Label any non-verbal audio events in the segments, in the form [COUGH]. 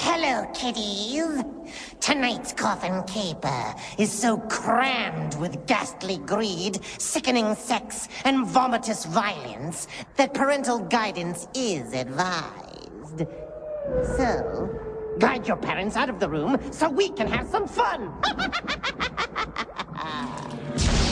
hello, kiddies. Tonight's coffin caper is so crammed with ghastly greed, sickening sex, and vomitous violence that parental guidance is advised. So, guide your parents out of the room so we can have some fun. [LAUGHS]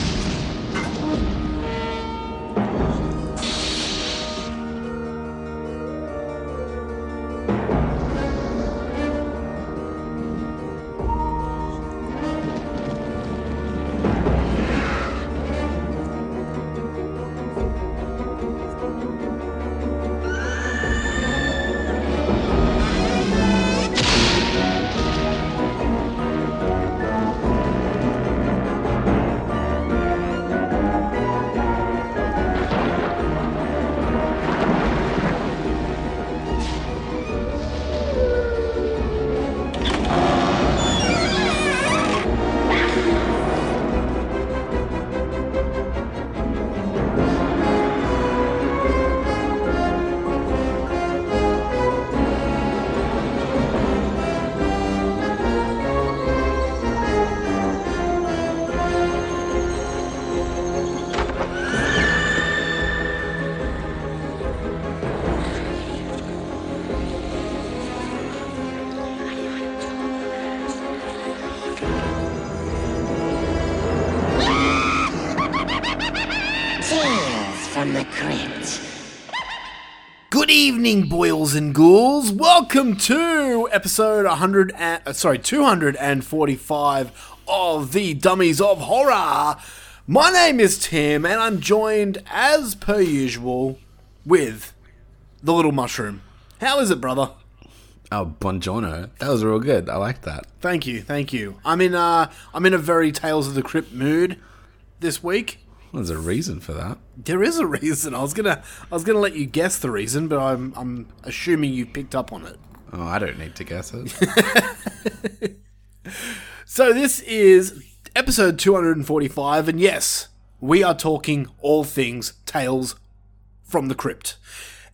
evening, boils and ghouls. Welcome to episode 100 and, uh, sorry, 245 of the Dummies of Horror. My name is Tim and I'm joined as per usual with the little mushroom. How is it, brother? Oh, buongiorno. That was real good. I like that. Thank you, thank you. I'm in uh I'm in a very Tales of the Crypt mood this week. There's a reason for that. There is a reason. I was gonna I was gonna let you guess the reason, but I'm I'm assuming you picked up on it. Oh, I don't need to guess it. [LAUGHS] So this is episode 245, and yes, we are talking all things Tales from the Crypt.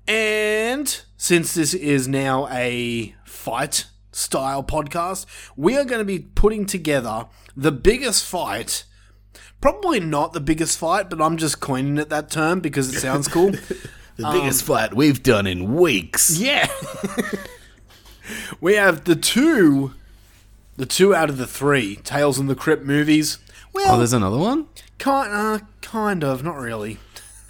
And since this is now a fight style podcast, we are going to be putting together the biggest fight. Probably not the biggest fight, but I'm just coining it that term because it sounds cool. [LAUGHS] the biggest fight we've done in weeks. Yeah. [LAUGHS] we have the two the two out of the three Tales in the Crypt movies. Well, Oh, there's another one? kind uh, kind of, not really.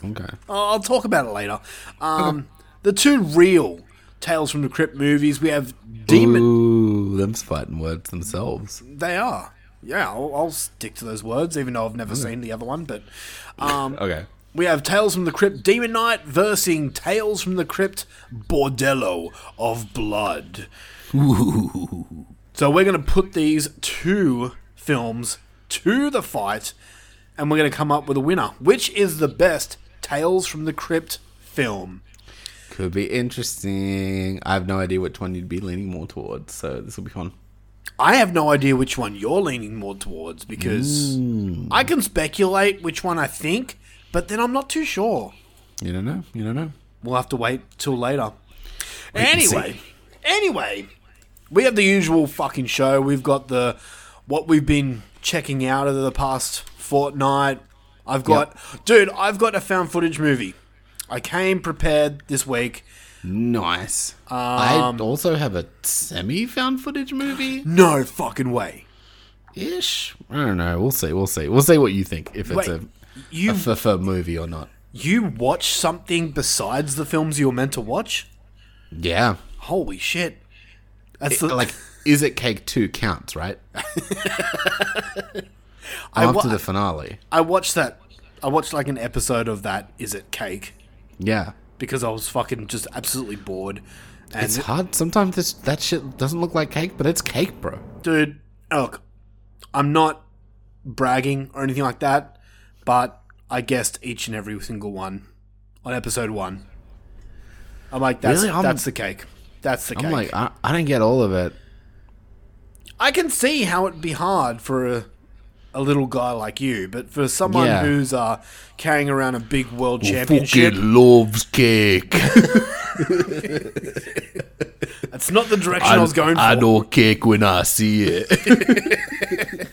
Okay. I'll, talk about it later. Um, the two real Tales from the Crypt movies. We have Demon. Ooh, them's fighting words themselves. They are. Yeah, I'll, I'll stick to those words, even though I've never seen the other one. But um, Okay. we have Tales from the Crypt Demon Knight versus Tales from the Crypt Bordello of Blood. So we're going to put these two films to the fight, and we're going to come up with a winner. Which is the best Tales from the Crypt film? Could be interesting. I have no idea which one you'd be leaning more towards, so this will be fun. I have no idea which one you're leaning more towards because mm. I can speculate which one I think, but then I'm not too sure. You don't know. You don't know. We'll have to wait till later. and anyway, anyway, we have the usual fucking show. We've got the what we've been checking out over the past fortnight. I've got, dude, I've got a found footage movie. I came prepared this week. Nice. I um, also have a semi found footage movie No fucking way. ish. I don't know. We'll see. We'll see. We'll see what you think if it's Wait, a, you a movie or not. you watch something besides the films you were meant to watch? Yeah. Holy shit! That's the, like, is it Cake 2 counts, right? [LAUGHS] I After wa- the finale. I watched that. I watched like an episode of that. Is it cake? Yeah. Because I was fucking just absolutely bored. And It's hard. Sometimes this, that shit doesn't look like cake, but it's cake, bro. dude, look, I'm not bragging or anything like that, but I guessed each and every single one on episode one. I'm like, that's Really? I'm- that's the cake. That's the cake. I'm like, I, I don't get all of it. I can see how it'd be hard for a, a little guy like you, but for someone Yeah. who's uh, carrying around a big world championship, loves cake. [LAUGHS] that's not the direction I, was going for. I know cake when I see it. [LAUGHS]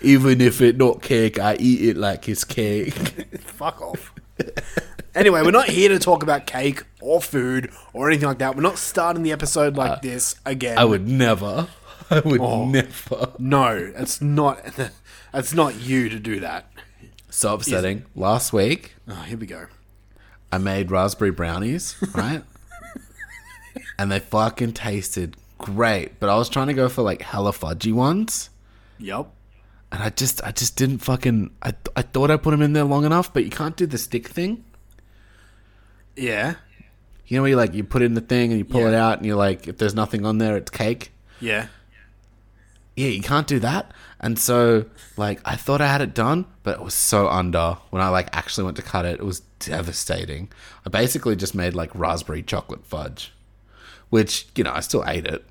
Even if it not cake, I eat it like it's cake. [LAUGHS] Fuck off. anyway, we're not here to talk about cake or food or anything like that. We're not starting the episode like uh, this again. I would never. I would oh, never. No, it's not. [LAUGHS] It's not you to do that. So upsetting. Last week, oh, here we go. I made raspberry brownies, right? [LAUGHS] and they fucking tasted great. But I was trying to go for like hella fudgy ones. Yep. And I just, I just didn't fucking. I, I thought I put them in there long enough, but you can't do the stick thing. Yeah. You know where you like you put in the thing and you pull yeah. it out and you're like, if there's nothing on there, it's cake. Yeah. Yeah, you can't do that. And so, like, I thought I had it done, but it was so under. When I like actually went to cut it, it was devastating. I basically just made like raspberry chocolate fudge, which you know I still ate it.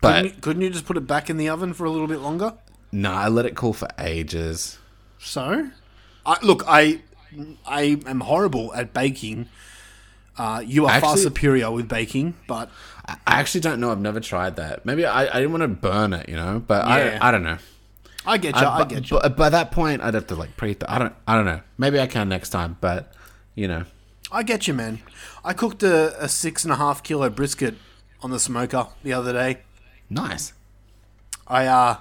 But couldn't you, couldn't you just put it back in the oven for a little bit longer? No, I let it cool for ages. So, I, look, I I am horrible at baking. Uh, you are actually, far superior with baking, but I actually don't know. I've never tried that. Maybe I, I didn't want to burn it, you know. But yeah. I I don't know. I get you. I, I get you. But by that point, I'd have to like pre. I don't. I don't know. Maybe I can next time. But you know. I get you, man. I cooked a, a six and a half kilo brisket on the smoker the other day. Nice. I uh,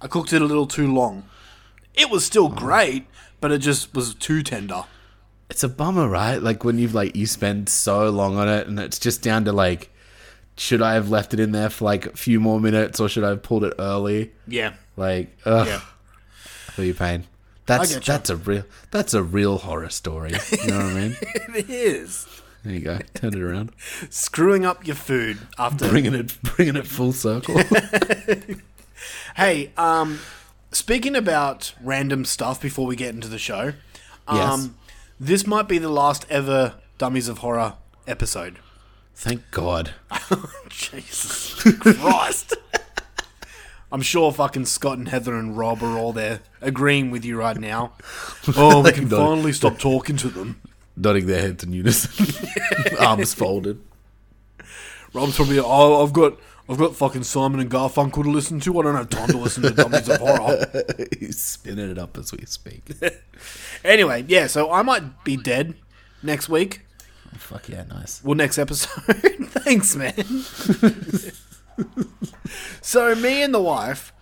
I cooked it a little too long. It was still great, but it just was too tender. It's a bummer, right? Like when you've like you spend so long on it, and it's just down to like, should I have left it in there for like a few more minutes, or should I have pulled it early? Yeah. Like, ugh, yeah. feel your pain. That's that's a real that's a real horror story. You know what I mean? [LAUGHS] it is. There you go. Turn it around. [LAUGHS] Screwing up your food after bringing it bringing it full circle. [LAUGHS] hey, um, speaking about random stuff before we get into the show, um, yes. This might be the last ever Dummies of Horror episode. Thank God. [LAUGHS] Jesus Christ. I'm sure fucking Scott and Heather and Rob are all there agreeing with you right now. [LAUGHS] Oh, we can finally stop talking to them. Nodding their heads in unison, [LAUGHS] arms folded. Rob's probably, oh, I've got, I've got fucking Simon and Garfunkel to listen to. I don't have time to listen to Dummies of Horror. [LAUGHS] He's spinning it up as we speak. [LAUGHS] anyway, yeah, so I might be dead next week. Oh, fuck yeah, nice. Well, next episode. [LAUGHS] Thanks, man so me and the wife,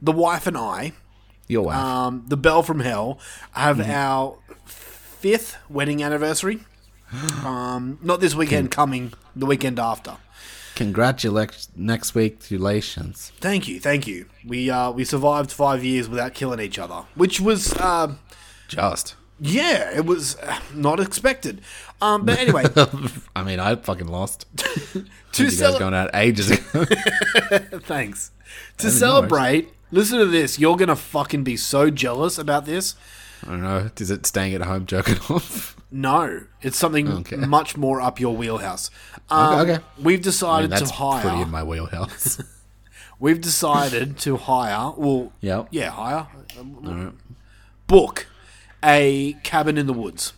the wife and I, your wife, um, the bell from Hell, have mm-hmm. our fifth wedding anniversary. [GASPS] um, not this weekend, coming the weekend after. Congratulations! Next week, congratulations. Thank you, thank you. We uh, we survived five years without killing each other, which was uh, just yeah, it was uh, not expected. Um, but anyway, [LAUGHS] I mean, I fucking lost. [LAUGHS] Two you guys going out ages ago. [LAUGHS] Thanks. To celebrate, listen to this. You're gonna fucking be so jealous about this. I don't know. Is it staying at home jerking off? No, it's something okay. much more up your wheelhouse. Um, okay, okay, We've decided I mean, to hire. Pretty in my wheelhouse. [LAUGHS] we've decided to hire. Well, yep. yeah, hire. Book a cabin in the woods.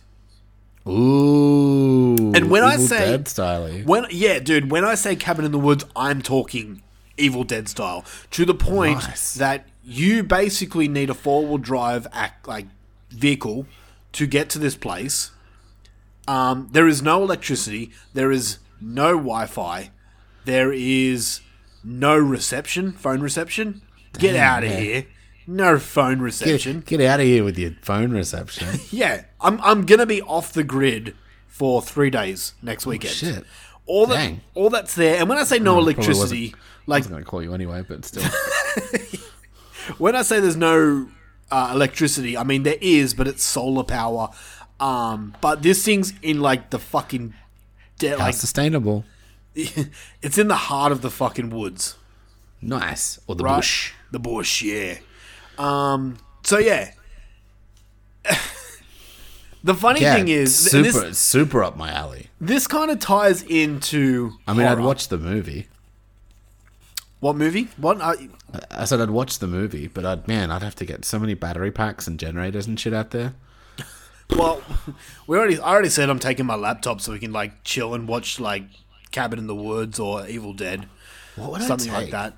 Ooh. And when I say Dead style, when yeah, dude, when I say cabin in the woods, I'm talking Evil Dead style to the point nice. that you basically need a four wheel drive act like vehicle to get to this place. Um, there is no electricity. There is no Wi-Fi. There is no reception, phone reception. Damn, get out of here. No phone reception. Get, get out of here with your phone reception. [LAUGHS] yeah, I'm I'm gonna be off the grid for three days next oh, weekend. Oh, shit. All that all that's there, and when I say no, electricity, like I was gonna call you anyway, but still. [LAUGHS] [LAUGHS] when I say there's no uh, electricity, I mean there is, but it's solar power. Um, but this thing's in like the fucking de- like sustainable. [LAUGHS] it's in the heart of the fucking woods. Nice, or the right? bush. The bush, yeah. Um, so yeah. [LAUGHS] the funny yeah, thing is, super, this, super up my alley. This kind of ties into. I mean, horror. I'd watch the movie. What movie? What? Uh, I said I'd watch the movie, but I'd man, I'd have to get so many battery packs and generators and shit out there. Well, we already. I already said I'm taking my laptop so we can like chill and watch like Cabin in the Woods or Evil Dead, What would something I like take? that.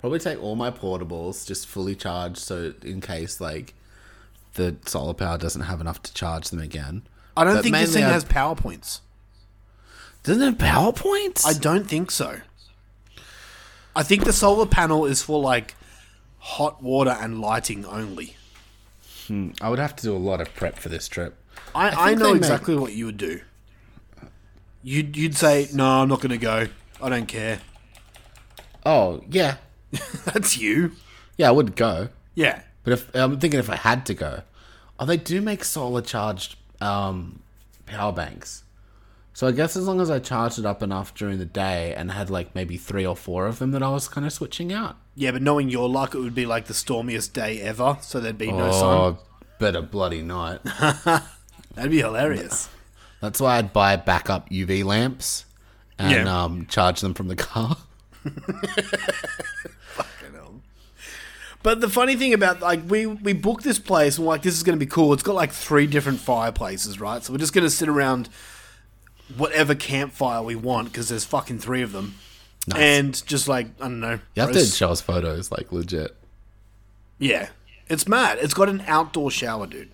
Probably take all my portables just fully charged, so in case like the solar power doesn't have enough to charge them again. I don't But think this mainly thing I'd- has powerpoints. Doesn't it have power points? I don't think so. I think the solar panel is for like hot water and lighting only. I would have to do a lot of prep for this trip. I, I, think know they make- exactly what you would do. You'd you'd say, "No, I'm not going to go. I don't care." Oh yeah, [LAUGHS] That's you. yeah, I wouldn't go. Yeah. But if I'm thinking if I had to go, oh, they do make solar charged um, power banks. So I guess as long as I charged it up enough during the day and had like maybe three or four of them that I was kind of switching out. Yeah, but knowing your luck, it would be like the stormiest day ever, so there'd be no sun. oh, better bloody night. [LAUGHS] That'd be hilarious. That's why I'd buy backup UV lamps and Yeah. um, charge them from the car. [LAUGHS] Fucking hell. But the funny thing about like we we booked this place and we're like this is going to be cool. It's got like three different fireplaces, right? So we're just going to sit around whatever campfire we want because there's fucking three of them, and just like I don't know. You have to show us photos, like legit. Yeah, it's mad. It's got an outdoor shower, dude.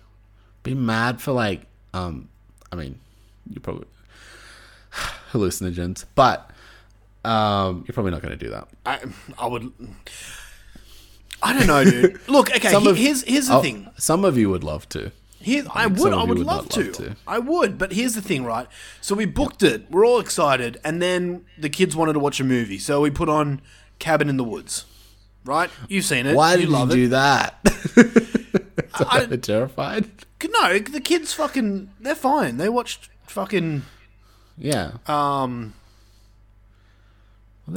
Be mad for like, um, I mean, you probably [SIGHS] hallucinogens, but um, you're probably not going to do that. I I would. I don't know, dude. [LAUGHS] Look, okay. Some he- of- here's here's the Oh, thing. Some of you would love to. Here, I think would, I would would love, to. love to. I would, but here's the thing, right? So we booked it. We're all excited, and then the kids wanted to watch a movie, so we put on Cabin in the Woods. Right? You've seen it. Why you did you love do it. that? I- [LAUGHS] They're terrified. No, the kids fucking. They're fine. They watched fucking. Yeah. Um.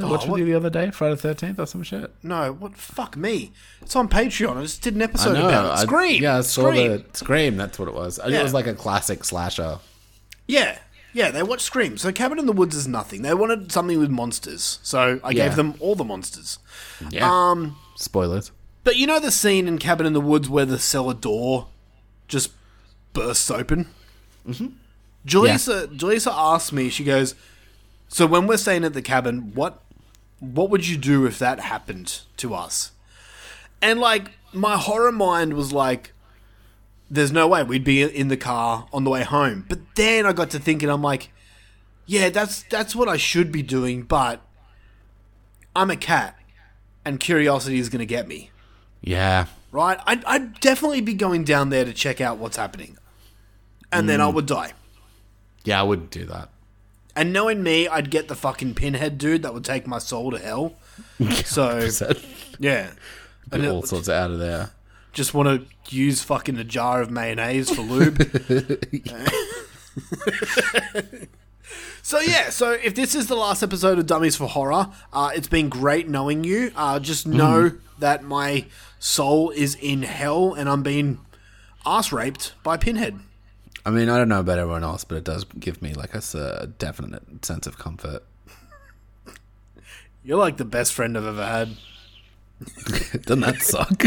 Oh, watched with you the other day, Friday the Thirteenth, or some shit. No, what? Fuck me. It's on Patreon. I just did an episode know. about it. I- Scream. yeah, I saw Scream. the Scream. That's what it was. I Yeah. It was like a classic slasher. Yeah. Yeah, they watched Scream. So Cabin in the Woods is nothing. They wanted something with monsters. So I Yeah. gave them all the monsters. Yeah. Um. Spoilers. But you know the scene in Cabin in the Woods where the cellar door just bursts open? Mm-hmm. Julissa, Julissa asked me, she goes, So when we're staying at the cabin, what what would you do if that happened to us? And like my horror mind was like, there's no way we'd be in the car on the way home. But then I got to thinking, I'm like, yeah, that's that's what I should be doing, but I'm a cat, and curiosity is going to get me Yeah. right? I'd, I'd definitely be going down there to check out what's happening. And then mm. I would die. Yeah, I wouldn't do that. And knowing me, I'd get the fucking pinhead dude that would take my soul to hell. [LAUGHS] So, yeah. And all it- sorts out of there. just want to use fucking a jar of mayonnaise for lube. [LAUGHS] [LAUGHS] so yeah, so if this is the last episode of Dummies for Horror, uh, it's been great knowing you. Uh, just know that my soul is in hell and I'm being ass raped by Pinhead. I mean, I don't know about everyone else, but it does give me like a a definite sense of comfort. You're like the best friend I've ever had. [LAUGHS] Doesn't that suck?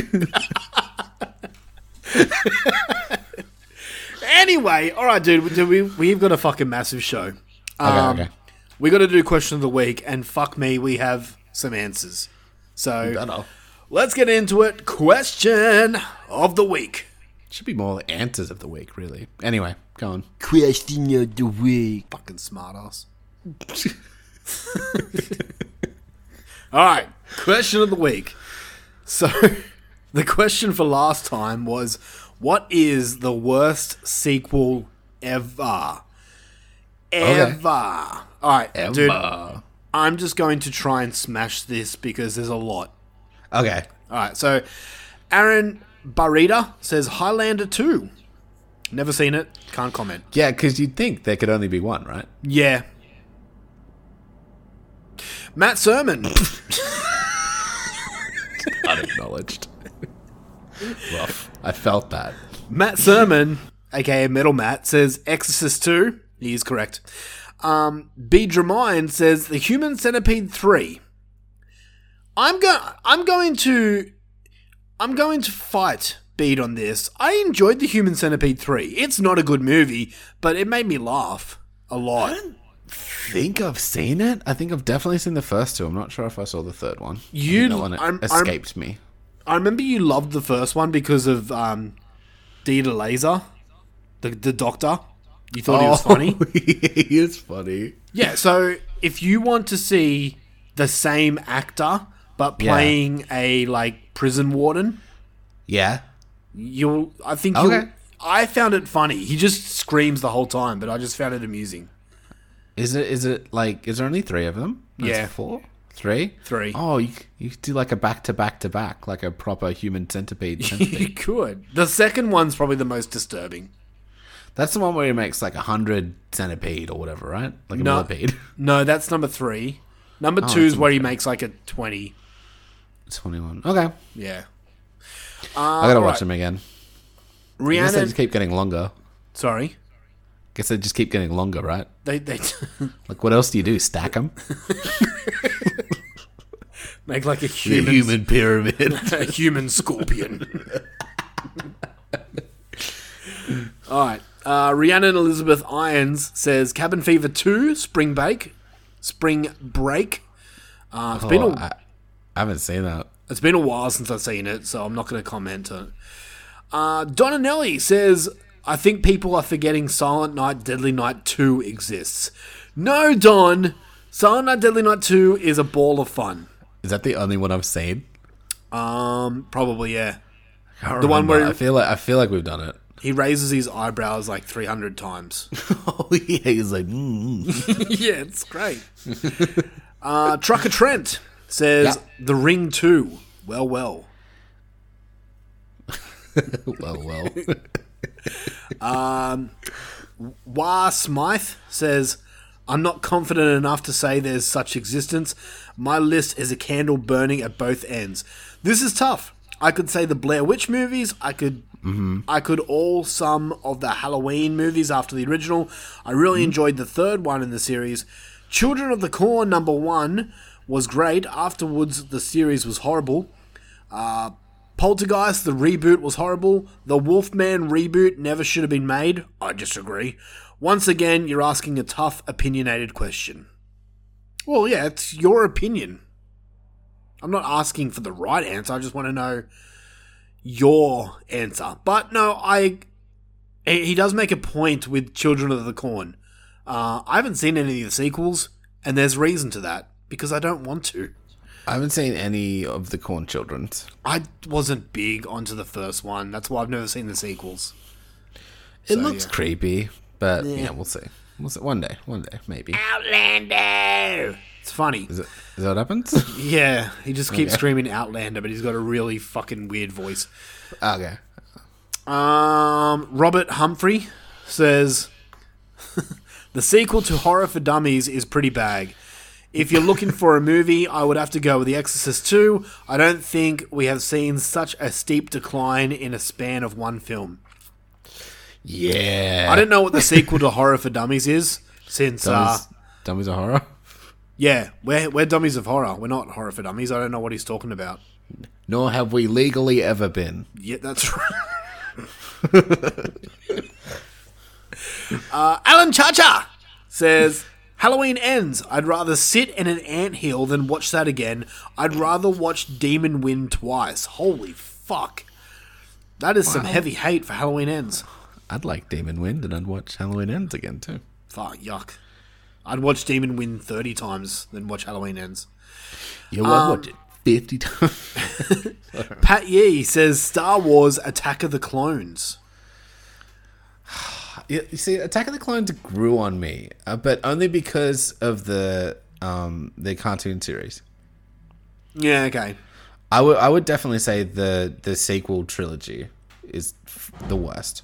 [LAUGHS] Anyway, all right, dude. We we've got a fucking massive show. Um, okay. We got to do question of the week, and fuck me, we have some answers. So let's get into it. Question of the week. Should be more answers of the week, really. Anyway, go on. Question of the week. Fucking smartass. [LAUGHS] all right, question of the week. So, [LAUGHS] the question for last time was, "What is the worst sequel ever?" Ever. All right, dude. I'm just going to try and smash this because there's a lot. Okay. All right, so Aaron Barita says Highlander 2. Never seen it, can't comment. Yeah, because you'd think there could only be one, right? Yeah. Matt Sermon. [LAUGHS] Unacknowledged. [LAUGHS] Rough. I felt that. Matt Sermon, aka Metal Matt, says Exorcist 2. He is correct. Um, B. Dramine says The Human Centipede 3. I'm going. I'm going to. I'm going to fight Beat on this. I enjoyed The Human Centipede 3. It's not a good movie, but it made me laugh a lot. I don't think I've seen it. I think I've definitely seen the first two. I'm not sure if I saw the third one. I You- that one I'm- I'm- escaped me. I remember you loved the first one because of um, Dieter Laser, the the doctor. You thought he was funny. [LAUGHS] he is funny. Yeah, so if you want to see the same actor but Yeah. playing a like prison warden, Yeah. you'll I think you'll Okay. I found it funny. He just screams the whole time, but I just found it amusing. Is it? Is it like? Is there only three of them? There's Yeah. four, three, Three. Oh, you you could do like a back to back to back, like a proper human centipede. [LAUGHS] you could. The second one's probably the most disturbing. That's the one where he makes like a hundred centipede or whatever, right? Like a No. millipede. [LAUGHS] No, that's number three. Number oh, two Oh, that's is where he makes like a twenty. Twenty-one. Okay, Yeah. I gotta watch alright. them again. I guess they just keep getting longer. Sorry. Guess they just keep getting longer, right? They they [LAUGHS] Like, what else do you do? Stack them? [LAUGHS] make like a The human human pyramid. [LAUGHS] a human scorpion. All right. Uh, Rhiannon Elizabeth Irons says Cabin Fever 2, Spring Bake, Spring Break. Uh, it's, been Oh, a, I, I haven't seen that. it's been a while since I've seen it, so I'm not going to comment on it. Uh, Donna Nelly says, I think people are forgetting Silent Night, Deadly Night 2 exists. No, Don. Silent Night, Deadly Night 2 is a ball of fun. Is that the only one I've seen? Um, probably, yeah. The one where- I feel like I feel like we've done it. He raises his eyebrows like 300 times. [LAUGHS] oh yeah, he's like, mm, mm. [LAUGHS] yeah, it's great. uh, Trucker Trent says Yeah. The Ring 2. Well, well. [LAUGHS] well, well. Um, Wah Smythe says, I'm not confident enough to say there's such existence. My list is a candle burning at both ends. This is tough. I could say the Blair Witch movies. I could, mm-hmm. I could all some of the Halloween movies after the original. I really mm-hmm. enjoyed the third one in the series. Children of the Corn number one was great. Afterwards, the series was horrible. Uh, Poltergeist, the reboot was horrible. The Wolfman reboot never should have been made. I disagree. Once again, you're asking a tough, opinionated question. Well, yeah, it's your opinion. I'm not asking for the right answer. I just want to know your answer. But no, I. He does make a point with Children of the Corn. Uh, I haven't seen any of the sequels, and there's reason to that because I don't want to. I haven't seen any of the Corn Children's. I wasn't big onto the first one. That's why I've never seen the sequels. It So, looks yeah. creepy, but yeah. Yeah. we'll see. We'll see. One day, one day, maybe. Outlander. It's funny. Is, it, is that what happens? [LAUGHS] Yeah, he just keeps Okay. screaming Outlander, but he's got a really fucking weird voice. okay. Um, Robert Humphrey says [LAUGHS] the sequel to Horror for Dummies is pretty bag. If you're looking for a movie, I would have to go with The Exorcist 2. I don't think we have seen such a steep decline in a span of one film. Yeah. I don't know what the sequel to Horror for Dummies is, since uh, Dummies, of horror. yeah, we're we're dummies of horror. We're not horror for dummies. I don't know what he's talking about. Nor have we legally ever been. Yeah, that's right. [LAUGHS] uh, Alan Chacha says Halloween ends. I'd rather sit in an anthill than watch that again. I'd rather watch Demon Wind twice. Holy fuck. That is some heavy hate for Halloween ends. I'd like Demon Wind, and I'd watch Halloween Ends again too. Fuck, yuck. I'd watch Demon Wind 30 times than watch Halloween ends. You would um, watch it fifty [LAUGHS] times. Pat Yee says Star Wars Attack of the Clones. Yeah, you see, Attack of the Clones grew on me, uh, but only because of the um the cartoon series. Yeah, okay. I would I would definitely say the the sequel trilogy is f- the worst,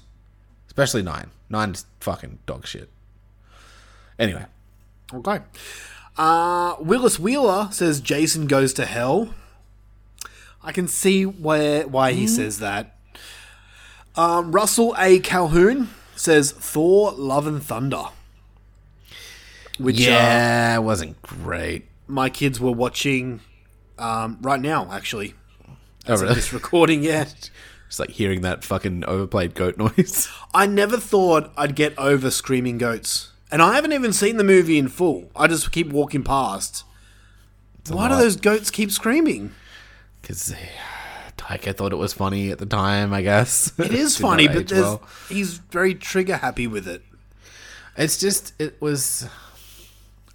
especially nine. Nine's fucking dog shit. Anyway, Okay. Uh, Willis Wheeler says Jason goes to hell. I can see where why he says that. Um, Russell A. Calhoun says Thor: Love and Thunder, which uh, yeah, it wasn't great. my kids were watching um, right now. Actually, Oh, as really? this recording, yeah. [LAUGHS] Just like hearing that fucking overplayed goat [LAUGHS] noise. I never thought I'd get over screaming goats. And I haven't even seen the movie in full. I just keep walking past. Why do those goats keep screaming? Because Taika thought it was funny at the time, I guess. It is [LAUGHS] funny, but well. he's very trigger happy with it. It's just, it was.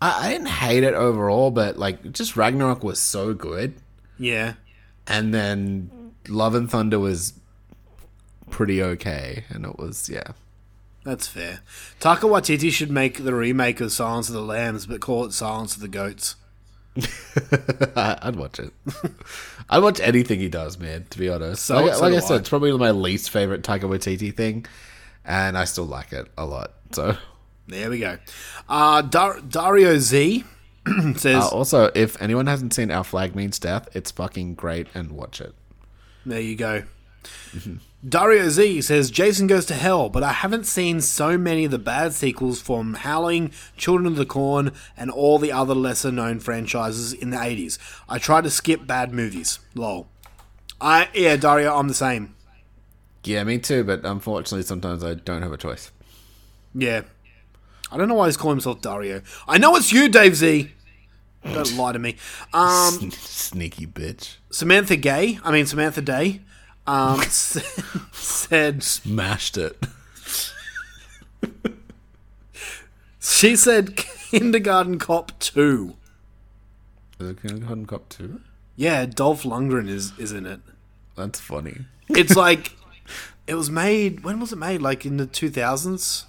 I, I didn't hate it overall, but like, just Ragnarok was so good. Yeah. And then Love and Thunder was pretty okay. And it was, yeah. That's fair. Taika Waititi should make the remake of Silence of the Lambs, but call it Silence of the Goats. [LAUGHS] I'd watch it. [LAUGHS] I'd watch anything he does, man. To be honest, So- like, so like I said, I. it's probably my least favorite Taika Waititi thing, and I still like it a lot. So, There we go. Uh, Dar- Dario Z [CLEARS THROAT] says, uh, also, if anyone hasn't seen Our Flag Means Death, it's fucking great, and watch it. There you go. [LAUGHS] Dario Z says Jason Goes to Hell, but I haven't seen so many of the bad sequels from Howling, Children of the Corn, and all the other lesser known franchises in the 80s. I try to skip bad movies. Lol. I yeah, Dario, I'm the same. Yeah, me too. But unfortunately, sometimes I don't have a choice. Yeah. I don't know why he's calling himself Dario. I know it's you, Dave Z. Don't lie to me. [LAUGHS] Um, Sneaky bitch. Samantha Gay, I mean Samantha Day, um, [LAUGHS] said, Smashed it. she said Kindergarten Cop two. Is it Kindergarten Cop 2? Yeah, Dolph Lundgren is is in it. That's funny. It's [LAUGHS] like it was made. When was it made? Like in the two thousands.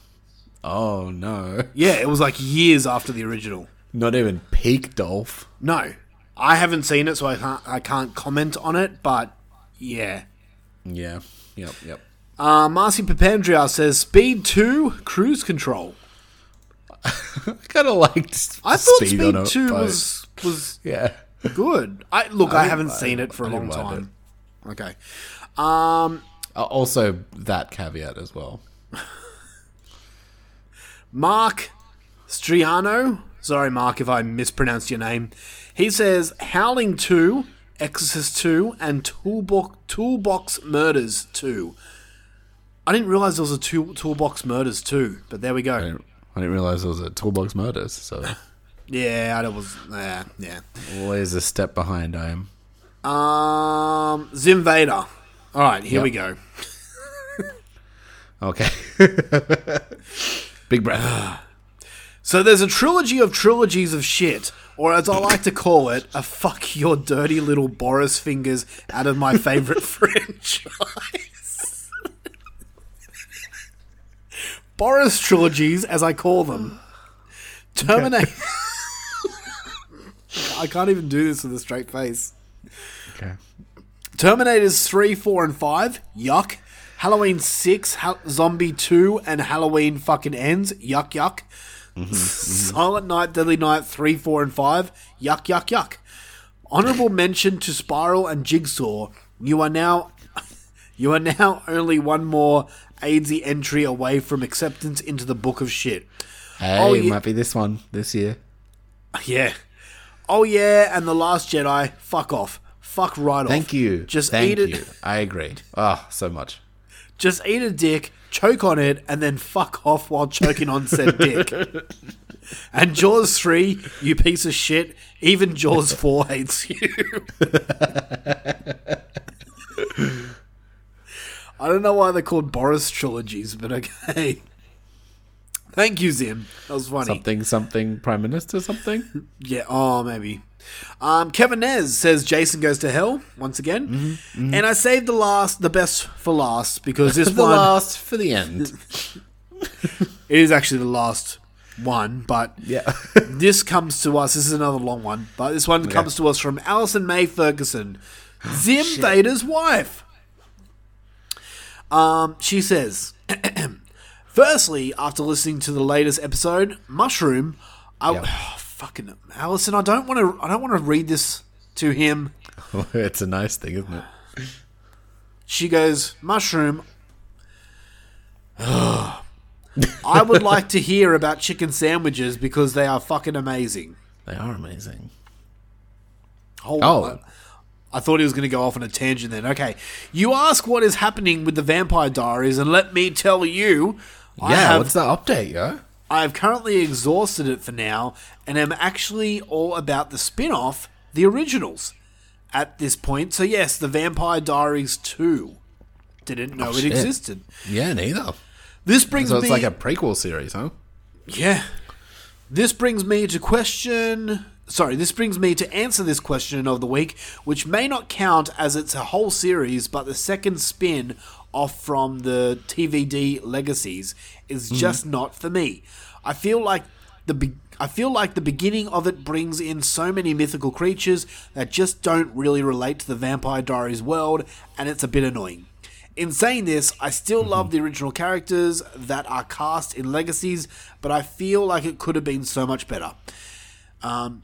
Oh no. Yeah, it was like years after the original. Not even peak Dolph. No, I haven't seen it, so I can't I can't comment on it. But yeah. Yeah. Yep. Yep. Uh, Marcy Papandria says Speed 2 Cruise Control. [LAUGHS] I kind of liked. I thought Speed Speed, 2 boat. was was [LAUGHS] Yeah. good. I look, I, didn't haven't mind seen it. for a I long didn't time. Okay. Um, Uh, also, that caveat as well. Mark Striano. Sorry, Mark, if I mispronounced your name. He says Howling 2, Exorcist 2, and Toolbox, Toolbox Murders 2. I didn't realize there was a two, Toolbox Murders 2, but there we I go. didn't, I didn't realize there was a Toolbox Murders, so [LAUGHS] Yeah, I was. Yeah, yeah. always a step behind I am. Um, Zim Vader. All right, here Yep. we go. [LAUGHS] Okay. [LAUGHS] Big breath. [SIGHS] So there's a trilogy of trilogies of shit, or as I like to call it, a fuck your dirty little Boris fingers out of my favorite [LAUGHS] franchise. Boris trilogies, as I call them. Terminator. [LAUGHS] I can't even do this with a straight face. Okay. Terminators 3, 4, and 5, yuck. Halloween 6, ha- Zombie 2, and Halloween fucking ends, yuck, yuck. Silent Night, Deadly Night 3, 4, and 5, yuck, yuck, yuck. Honorable [LAUGHS] mention to Spiral and Jigsaw. You are now. [LAUGHS] You are now only one more AIDSy entry away from acceptance into the book of shit. Hey, Oh, it yeah. might be this one this year. [LAUGHS] Yeah. Oh yeah, and the Last Jedi. Fuck off. Fuck right off. Thank you. Just Thank eat it. you. I agree. Ah, so much. Just eat a dick, choke on it, and then fuck off while choking on said dick. [LAUGHS] And Jaws 3, you piece of shit, even Jaws 4 hates you. [LAUGHS] I don't know why they're called Boris trilogies, but okay. Thank you, Zim. That was funny. Something, something, Prime Minister, something. [LAUGHS] Yeah, oh, maybe. Um, Kevin Nez says Jason goes to hell once again, Mm-hmm, and I saved the last, the best for last because this [LAUGHS] the one last for the end. [LAUGHS] it is actually the last one, but Yeah. this comes to us. This is another long one, but this one comes to us from Alison May Ferguson, Zim Vader's wife. Um, she says, [CLEARS THROAT] firstly, after listening to the latest episode, Mushroom, I Yeah. [SIGHS] Oh, fucking Alison, I don't want to. I don't want to read this to him. [LAUGHS] it's a nice thing, isn't it? She goes, Mushroom. [SIGHS] I would like to hear about chicken sandwiches because they are fucking amazing. They are amazing. Hold Oh. on. I thought he was going to go off on a tangent then. Okay. You ask what is happening with the Vampire Diaries, and let me tell you. I Yeah, have, what's the update, yo? I've currently exhausted it for now and am actually all about the spin off, the originals, at this point. So, yes, The Vampire Diaries 2. Didn't know oh, it shit. existed. Yeah, neither. This brings So it's me. like a prequel series, huh? Yeah. This brings me to question. Sorry, this brings me to answer this question of the week, which may not count as it's a whole series, but the second spin off from the TVD Legacies is just not for me. I feel like the be- I feel like the beginning of it brings in so many mythical creatures that just don't really relate to the Vampire Diaries world, and it's a bit annoying. In saying this, I still love the original characters that are cast in Legacies, but I feel like it could have been so much better. Um,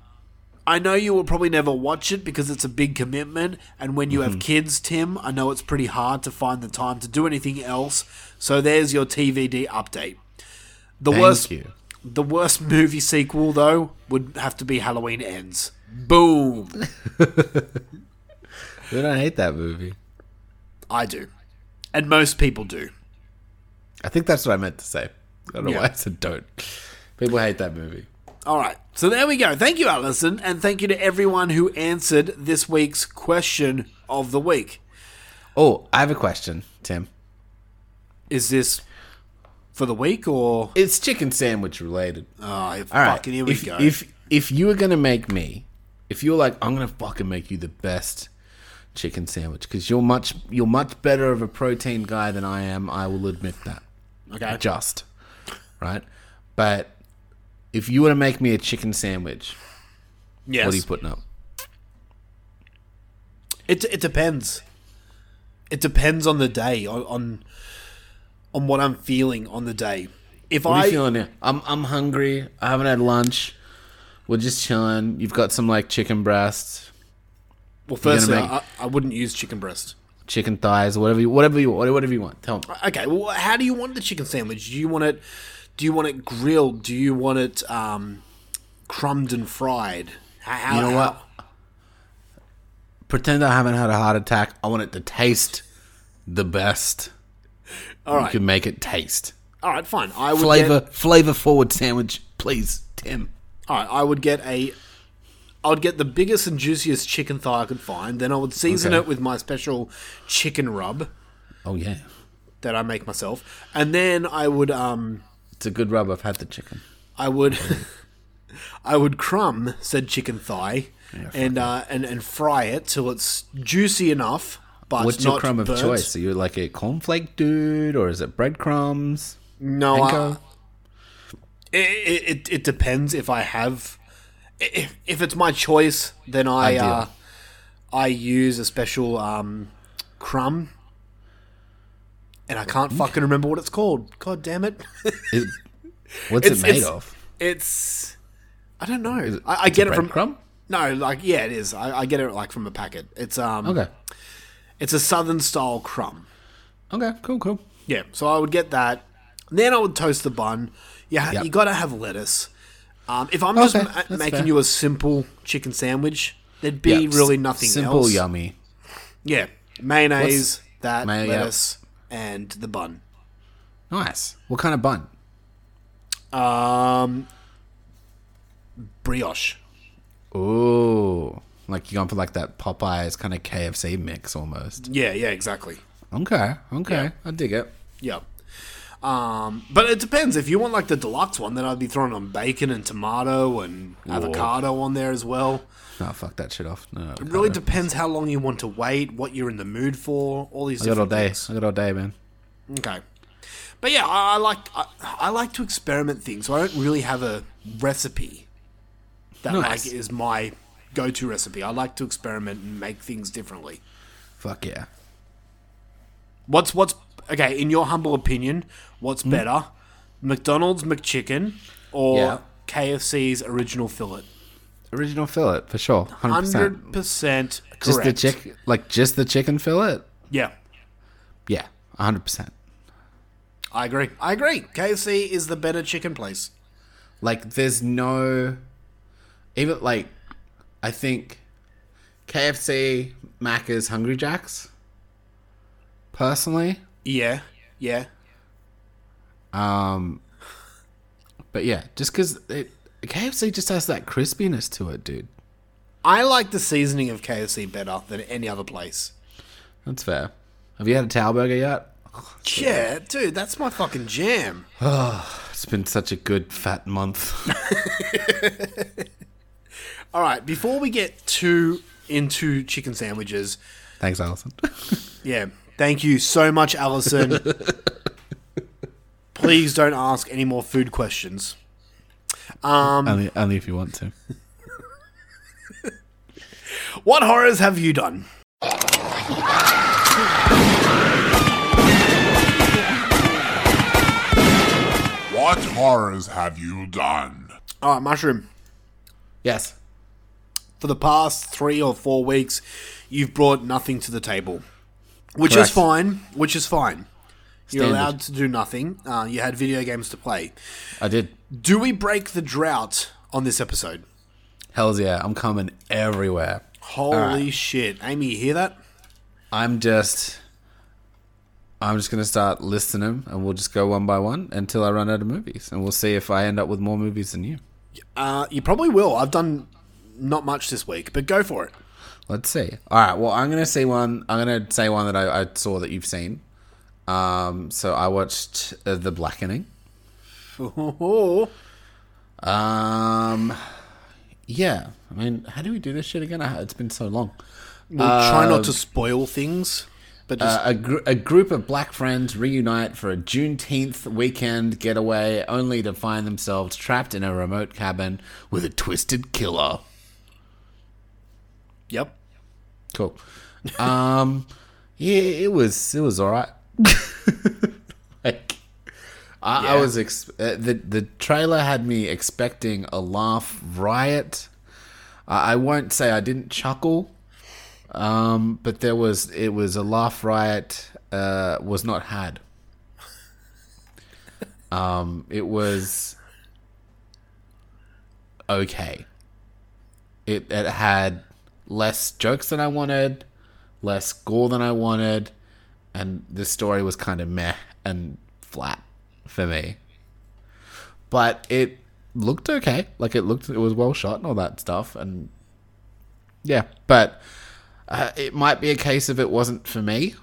I know you will probably never watch it because it's a big commitment, and when you have mm-hmm. kids, Tim, I know it's pretty hard to find the time to do anything else. So there's your TVD update. The Thank worst, you. the worst movie sequel though would have to be Halloween Ends. Boom. [LAUGHS] Dude, I hate that movie. I do, and most people do. I think that's what I meant to say. I don't know Yeah. why I said don't. People hate that movie. All right. So there we go. Thank you, Alison, and thank you to everyone who answered this week's question of the week. Oh, I have a question, Tim. Is this for the week or? It's chicken sandwich related. Oh, All right. fucking here we if, go. If if you were gonna make me, if you were like, I'm gonna fucking make you the best chicken sandwich because you're much you're much better of a protein guy than I am. I will admit that. okay. Just right, but if you were to make me a chicken sandwich, Yes. what are you putting up? It it depends. It depends on the day on on, on what I'm feeling on the day. If What are I you feeling now? I'm I'm hungry. I haven't had lunch. We're just chilling. You've got some like chicken breasts, well, firstly, make- I, I wouldn't use chicken breast. chicken thighs, whatever you whatever you whatever you want. Tell me. Okay. Well, how do you want the chicken sandwich? Do you want it? Do you want it grilled? Do you want it um, crumbed and fried? How, You know how- what? Pretend I haven't had a heart attack. I want it to taste the best. All You can make it taste. All right. Fine. I would Flavor Get, flavor forward sandwich, please, Tim. all right. I would get a. I would get the biggest and juiciest chicken thigh I could find. Then I would season Okay. it with my special chicken rub Oh yeah, that I make myself, and then I would um it's a good rub. I've had the chicken. I would [LAUGHS] I would crumb said chicken thigh and uh, and and fry it till it's juicy enough, but What's not your crumb of burnt. choice? Are you like a cornflake dude, or is it breadcrumbs? No, Panko? it, it it- it depends if I have if, if it's my choice, then I Ideal. uh, I use a special um, crumb. And I can't fucking remember what it's called. God damn it! Is- what's It's- it made it's- of? It's I don't know. it- I, I get it from breadcrumb? No, like yeah, it is. I, I get it like from a packet. It's um, Okay. it's a southern style crumb. Okay. Cool. Cool. Yeah, so I would get that. Then I would toast the bun. Yeah, Yep. you got to have lettuce. Um, if I'm just ma- making fair. you a simple chicken sandwich, there'd be Yeah, really nothing Simple, else. yummy. Yeah, mayonnaise, that Mayo- yep. And the bun. Nice. What kind of bun? Um, brioche. Ooh, like you're going for like that Popeyes kind of KFC mix almost. Yeah, yeah, exactly. Okay. Okay. Yeah. I dig it. Yeah. Um, but it depends. If you want like the deluxe one, then I'd be throwing on bacon and tomato and avocado on there as well. No, fuck that shit off. No. It really depends how long you want to wait, what you're in the mood for, all these I got all day. things. I got all day, man. Okay. But yeah, I, I like I, I like to experiment things. So I don't really have a recipe that Nice. like is my go-to recipe. I like to experiment and make things differently. Fuck yeah. What's what's okay in your humble opinion? What's Hmm? better, McDonald's McChicken or Yeah. KFC's original fillet? Original fillet for sure. Hundred percent. Just the chick, like just the chicken fillet. Yeah, Yeah, hundred percent. I agree. I agree. KFC is the better chicken place. Like, there's no, even like, I think KFC, Macca's, Hungry Jacks. Personally, Yeah, yeah. um, But yeah, just because it KFC just has that crispiness to it, dude. I like the seasoning of KFC better than any other place. That's fair. Have you had a Tower burger yet? Oh, yeah, dude, that's my fucking jam. Oh, [SIGHS] It's been such a good fat month. [LAUGHS] All right, before we get too into chicken sandwiches, Thanks, Alison. [LAUGHS] yeah, thank you so much, Alison. [LAUGHS] Please don't ask any more food questions. Um, only, only if you want to. [LAUGHS] What horrors have you done? What horrors have you done? All right, Mushroom. Yes. For the past three or four weeks, you've brought nothing to the table, which is fine. Which is fine. You're allowed to do nothing. Uh, you had video games to play. I did. Do we break the drought on this episode? Hells yeah, I'm coming everywhere. Holy shit. Amy, you hear that? I'm just. I'm just gonna start listing them, and we'll just go one by one until I run out of movies, and we'll see if I end up with more movies than you. Uh, you probably will. I've done not much this week, but go for it. Let's see. All right. Well, I'm gonna see one. I'm gonna say one that I, I saw that you've seen. Um. So I watched uh, The Blackening. Oh, [LAUGHS] Um. Yeah. I mean, how do we do this shit again? I, it's been so long. we'll try not to spoil things, but just Uh, a, gr- a group of black friends reunite for a Juneteenth weekend getaway, only to find themselves trapped in a remote cabin with a twisted killer. yep. Cool. Um, yeah, it was it was all right. [LAUGHS] like, I, I was ex- uh, the the trailer had me expecting a laugh riot. I I won't say I didn't chuckle, um, but there was it was a laugh riot. Uh, was not had. Um, it was okay. It it had less jokes than I wanted, less gore than I wanted, and the story was kind of meh and flat for me. But it looked okay. Like it looked, it was well shot and all that stuff, and yeah. But uh, it might be a case of it wasn't for me.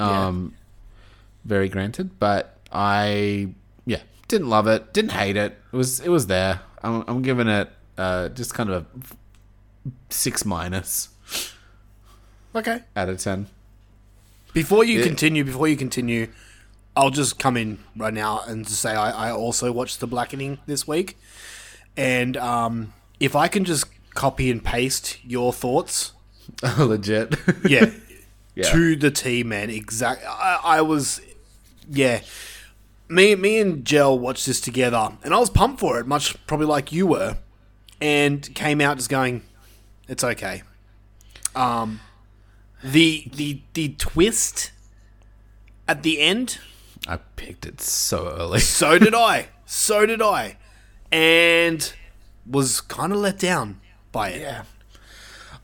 Um, very granted, but I yeah didn't love it, didn't hate it. It was it was there. I'm, I'm giving it uh, just kind of a six minus Okay. out of ten. Before you continue, before you continue, I'll just come in right now and just say I, I also watched The Blackening this week, and um, if I can just copy and paste your thoughts, [LAUGHS] Legit. yeah, [LAUGHS] Yeah. to the T, man. Exact. I, I was, yeah. Me, me and Jell watched this together, and I was pumped for it, much probably like you were, and came out just going, "It's okay." Um, the the the twist at the end. I picked it so early. [LAUGHS] So did I. So did I, and was kind of let down by it. Yeah.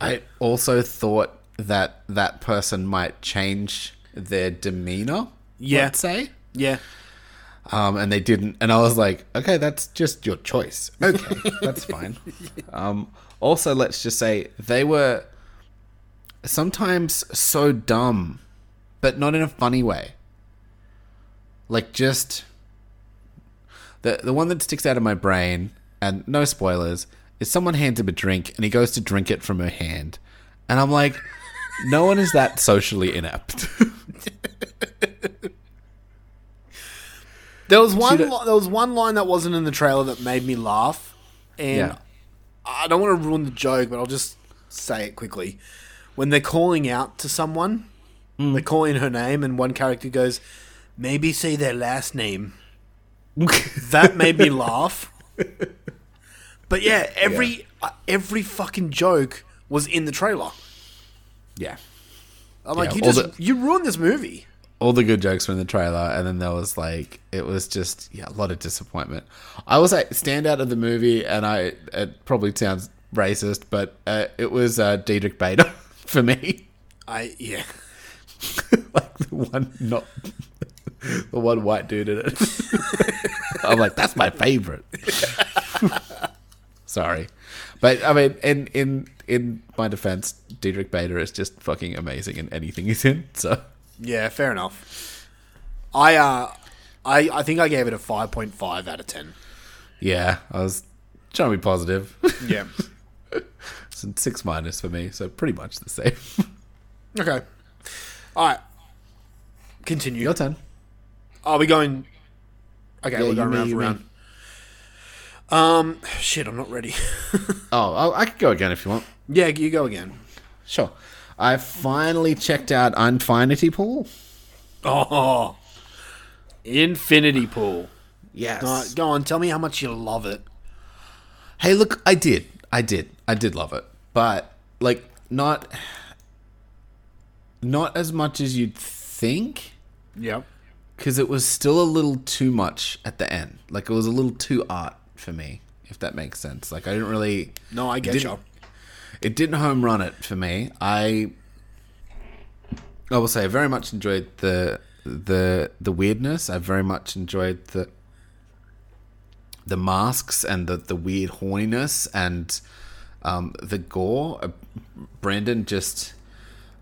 I also thought that that person might change their demeanor. Yeah. Let's say. Yeah. Um, and they didn't. And I was like, okay, that's just your choice. Okay, that's fine. [LAUGHS] Um, also, let's just say they were sometimes so dumb, but not in a funny way. Like, just. The, the one that sticks out of my brain, and no spoilers, is someone hands him a drink and he goes to drink it from her hand. And I'm like, no one is that socially inept. [LAUGHS] There was one. Li- there was one line that wasn't in the trailer that made me laugh, and Yeah. I don't want to ruin the joke, but I'll just say it quickly. When they're calling out to someone, Mm. they're calling her name, and one character goes, "Maybe say their last name." [LAUGHS] that made me laugh. But yeah, every uh, every fucking joke was in the trailer. yeah. I'm like, Yeah, you just the- you ruined this movie. all the good jokes were in the trailer, and then there was like it was just yeah a lot of disappointment. I was like standout of the movie, and I it probably sounds racist, but uh, it was uh, Diedrich Bader [LAUGHS] for me, I yeah. [LAUGHS] like the one not the one white dude in it. [LAUGHS] I'm like, that's my favorite. [LAUGHS] Sorry, but I mean, in in in my defense, Diedrich Bader is just fucking amazing in anything he's in. So Yeah, fair enough. I uh, I I think I gave it a five point five out of ten. yeah, I was trying to be positive. Yeah. It's six minus for me, so pretty much the same. [LAUGHS] okay. All right. Continue. Your turn. Are we going? Okay, Yeah, we're going round for round. Um, shit, I'm not ready. [LAUGHS] Oh, I, I could go again if you want. yeah, you go again. Sure. I finally checked out Infinity Pool. Oh, Infinity Pool. Yes. Uh, go on, tell me how much you love it. Hey, look, I did. I did. I did love it. But like not not as much as you'd think Yep. cuz it was still a little too much at the end. Like it was a little too art for me, if that makes sense. Like I didn't really No, I get you. it didn't home run it for me. I I will say I very much enjoyed the the the weirdness. I very much enjoyed the the masks and the the weird horniness and um, the gore. Uh, Brandon just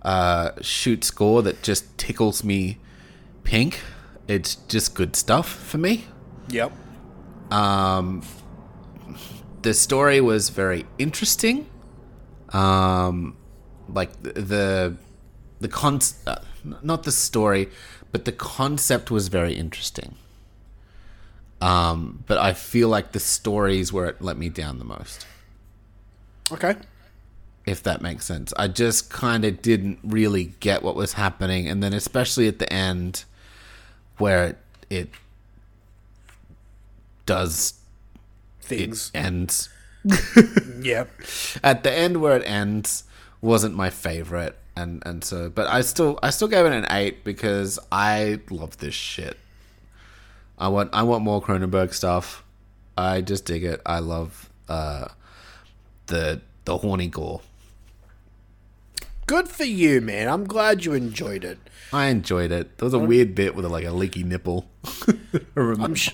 uh, shoots gore that just tickles me pink. It's just good stuff for me. Yep. the story was very interesting. Um, like the the, the con uh, not the story, but the concept was very interesting. Um, but I feel like the stories where it let me down the most. Okay. If that makes sense, I just kind of didn't really get what was happening, and then especially at the end, where it, it does Things. it ends [LAUGHS] Yep. at the end where it ends wasn't my favorite and and so but i still i still gave it an eight because i love this shit i want i want more cronenberg stuff i just dig it i love uh the the horny gore Good for you, man. I'm glad you enjoyed it. i enjoyed it there was a weird bit with like a leaky nipple [LAUGHS] I'm sh-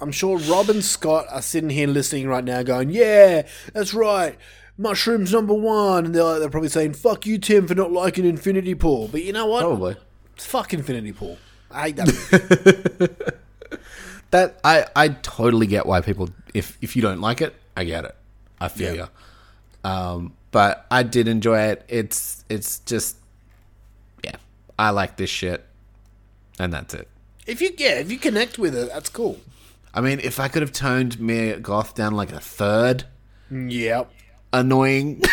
I'm sure Rob and Scott are sitting here listening right now, going, "Yeah, that's right, mushrooms number one." And they're, they're probably saying, "Fuck you, Tim, for not liking Infinity Pool." But you know what? probably fuck Infinity Pool. I hate that. [LAUGHS] that I I totally get why people if if you don't like it, I get it. I feel Yeah. you. Um, but I did enjoy it. It's it's just yeah, I like this shit, and that's it. if you yeah, if you connect with it, that's cool. I mean, if I could have toned Mia Goth down like a third, Yep. annoying. [LAUGHS]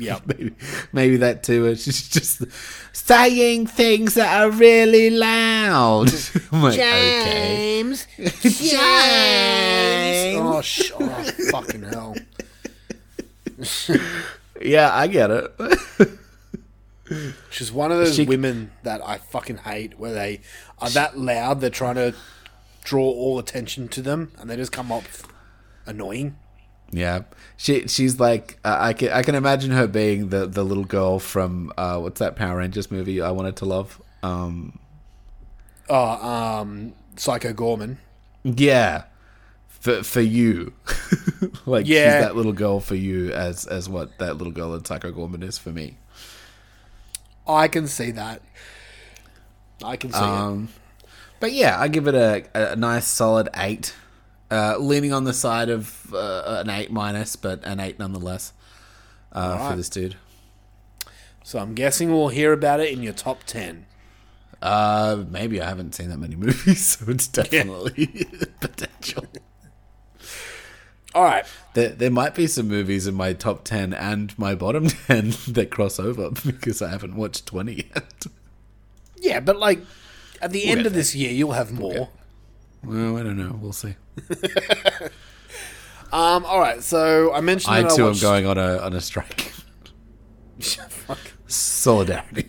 [LAUGHS] Yep. [LAUGHS] maybe, maybe that too. It's just, just saying things that are really loud. [LAUGHS] Like, okay. James. James. Oh, sh- oh, fucking hell. Yeah, I get it. She's one of those She- women that I fucking hate, where they are that loud. They're trying to draw all attention to them, and they just come off annoying. Yeah, she she's like uh, I can I can imagine her being the the little girl from uh, what's that Power Rangers movie I wanted to love. Um, Oh, um, Psycho Goreman. yeah, for for you, [LAUGHS] like Yeah. she's that little girl for you as as what that little girl in Psycho Goreman is for me. I can see that. I can see Um, but yeah, I give it a, a nice solid eight, uh, leaning on the side of uh, an eight minus, but an eight nonetheless uh, for this dude. So I'm guessing we'll hear about it in your top ten. Uh, maybe I haven't seen that many [LAUGHS] movies, so it's definitely [LAUGHS] potential. All right. There, there might be some movies in my top ten and my bottom [LAUGHS] ten that cross over because I haven't watched twenty yet. Yeah, but like at the end get of this year, you'll have more. Well, I don't know. We'll see. Um. All right. So I mentioned I too I am going on a on a strike. [LAUGHS] Fuck. Solidarity.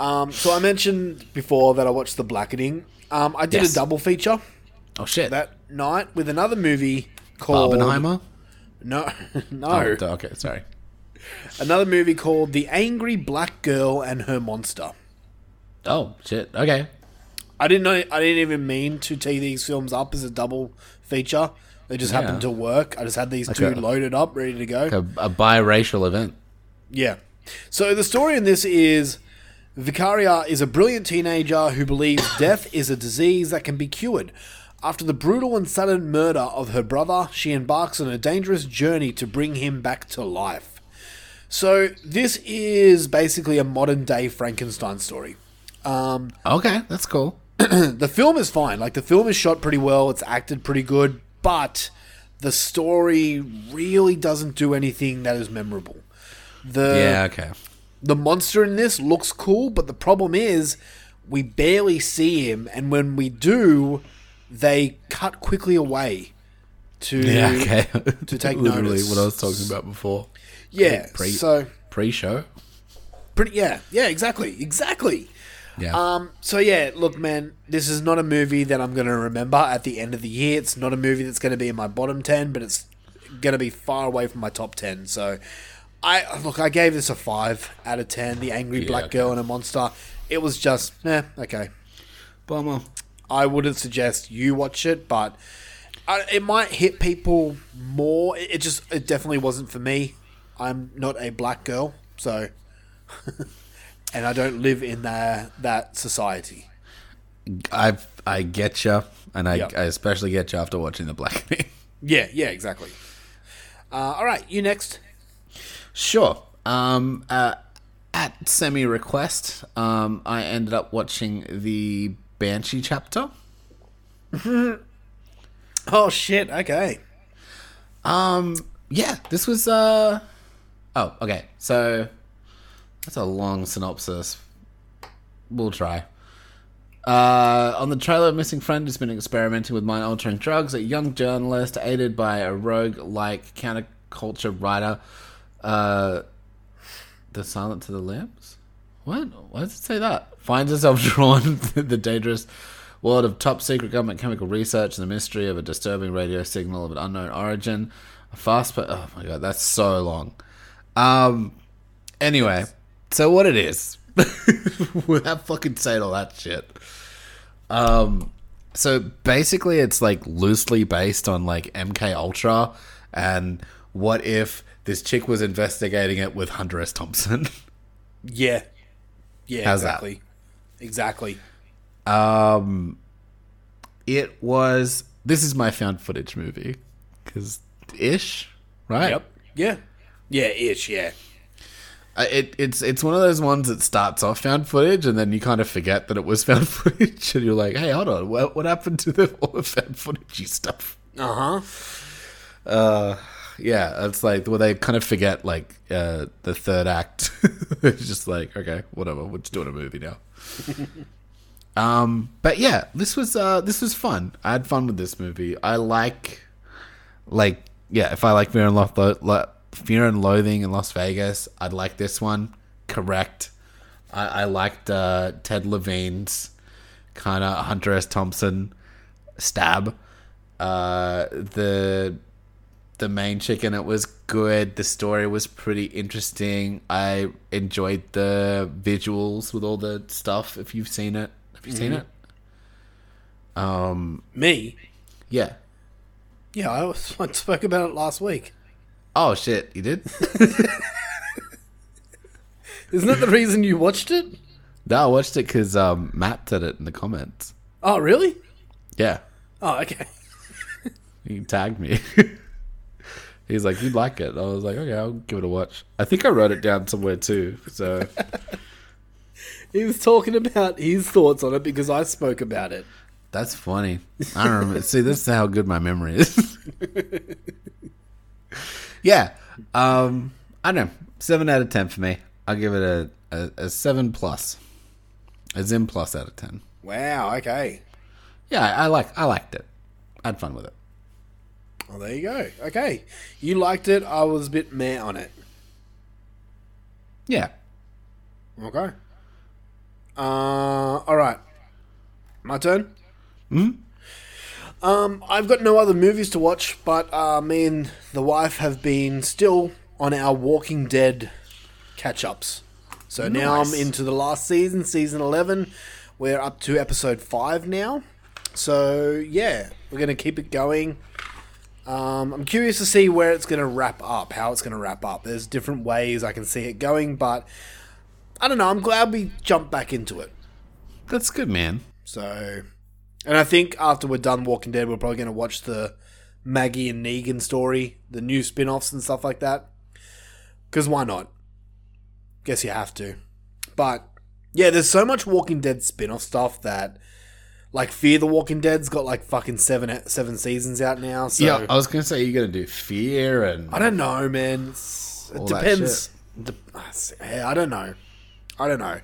Um. So I mentioned before that I watched The Blackening. Um. I did Yes. a double feature Oh shit! that night with another movie called Barbenheimer. No, [LAUGHS] no. Oh, okay, sorry. Another movie called The Angry Black Girl and Her Monster. Oh shit. Okay. I didn't know. I didn't even mean to tee these films up as a double feature. They just Yeah. happened to work. I just had these two Okay. loaded up, ready to go. A, a biracial event. Yeah. So the story in this is Vicaria is a brilliant teenager who believes [COUGHS] death is a disease that can be cured. After the brutal and sudden murder of her brother, she embarks on a dangerous journey to bring him back to life. So this is basically a modern day Frankenstein story. Um, okay, that's cool. [CLEARS THROAT] the film is fine. Like the film is shot pretty well, it's acted pretty good, but the story really doesn't do anything that is memorable. The yeah. Okay. the monster in this looks cool, but the problem is we barely see him, and when we do, they cut quickly away to Yeah. Okay. to take [LAUGHS] Literally notice. what I was talking about before. Yeah, Pre- so Pre-show. pretty yeah, yeah, exactly, exactly. Yeah. Um, so yeah, look, man, this is not a movie that I'm going to remember at the end of the year. It's not a movie that's going to be in my bottom ten, but it's going to be far away from my top ten. So, I look, I gave this a five out of ten. The angry Yeah, black okay. girl and a monster. It was just, eh, okay. Bummer. I wouldn't suggest you watch it, but I, it might hit people more. It, it just, it definitely wasn't for me. I'm not a black girl, so, [LAUGHS] and I don't live in that that society. I I get you, and I, Yep. I especially get you after watching the Black Knee. [LAUGHS] Yeah, yeah, exactly. Uh, all right, you next. Sure. Um, uh, at semi request, um, I ended up watching the Banshee chapter. [LAUGHS] Oh shit. Okay. Um, yeah, this was uh, oh, okay. So that's a long synopsis. We'll try. Uh, on the trailer, Missing Friend has been experimenting with mind altering drugs. A young journalist, aided by a rogue like counterculture writer, uh, The Silent to the Lambs? What? Why does it say that? Finds herself [LAUGHS] drawn to the dangerous world of top secret government chemical research and the mystery of a disturbing radio signal of an unknown origin. A fast, but oh my god, that's so long. Um, anyway, so what it is, [LAUGHS] without fucking saying all that shit. Um, so basically, it's like loosely based on like MK Ultra, and what if this chick was investigating it with Hunter S. Thompson? [LAUGHS] Yeah. Yeah. How's that? exactly. Exactly. Um, it was. This is my found footage movie, because ish, right? Yep. Yeah. Yeah. Ish. Yeah. It it's it's one of those ones that starts off found footage, and then you kind of forget that it was [LAUGHS] found footage, and you're like, hey, hold on, what what happened to the all the found footagey stuff? Uh huh. Uh, yeah, it's like well, they kind of forget like uh, the third act. [LAUGHS] it's just like okay, whatever, we're just doing a movie now. [LAUGHS] um, but yeah, this was uh, this was fun. I had fun with this movie. I like, like, yeah, if I like Fear and Loath, Lo- Lo- Fear and Loathing in Las Vegas, I'd like this one. Correct. I, I liked uh, Ted Levine's kind of Hunter S. Thompson stab. Uh, the the main chicken it was good. The story was pretty interesting. I enjoyed the visuals with all the stuff. If you've seen it, have you seen it? Um, Me. yeah. Yeah. I, was, [LAUGHS] I spoke about it last week. Oh shit, you did? [LAUGHS] Isn't that the reason you watched it? no, I watched it because um, Matt said it in the comments. Oh, really? Yeah, Oh, okay. he tagged me. [LAUGHS] He's like, "You'd like it." I was like, "Okay, I'll give it a watch." I think I wrote it down somewhere too. So [LAUGHS] He was talking about his thoughts on it because I spoke about it. That's funny. I don't remember. See, this is how good my memory is. Yeah. Um, I don't know. Seven out of ten for me. I'll give it a, a, a seven plus. A Zim plus out of ten. Wow. Okay. Yeah, I, I like. I liked it. I had fun with it. Well, there you go. Okay. You liked it. I was a bit meh on it. Yeah. Okay. Uh, all right. My turn. Hmm. Um, I've got no other movies to watch, but uh, me and the wife have been still on our Walking Dead catch-ups. So now I'm into the last season, season 11. We're up to episode 5 now. So, yeah, we're going to keep it going. Um, I'm curious to see where it's going to wrap up, how it's going to wrap up. There's different ways I can see it going, but I don't know. I'm glad we jumped back into it. That's good, man. So, and I think after we're done Walking Dead, we're probably going to watch the Maggie and Negan story, the new spin offs and stuff like that. Because why not? Guess you have to. But, yeah, there's so much Walking Dead spin off stuff that. Like Fear the Walking Dead's got like fucking seven seven seasons out now. So yeah, I was gonna say you're gonna do fear and I don't know, man. It's, it depends. De- ah, I don't know. I don't know.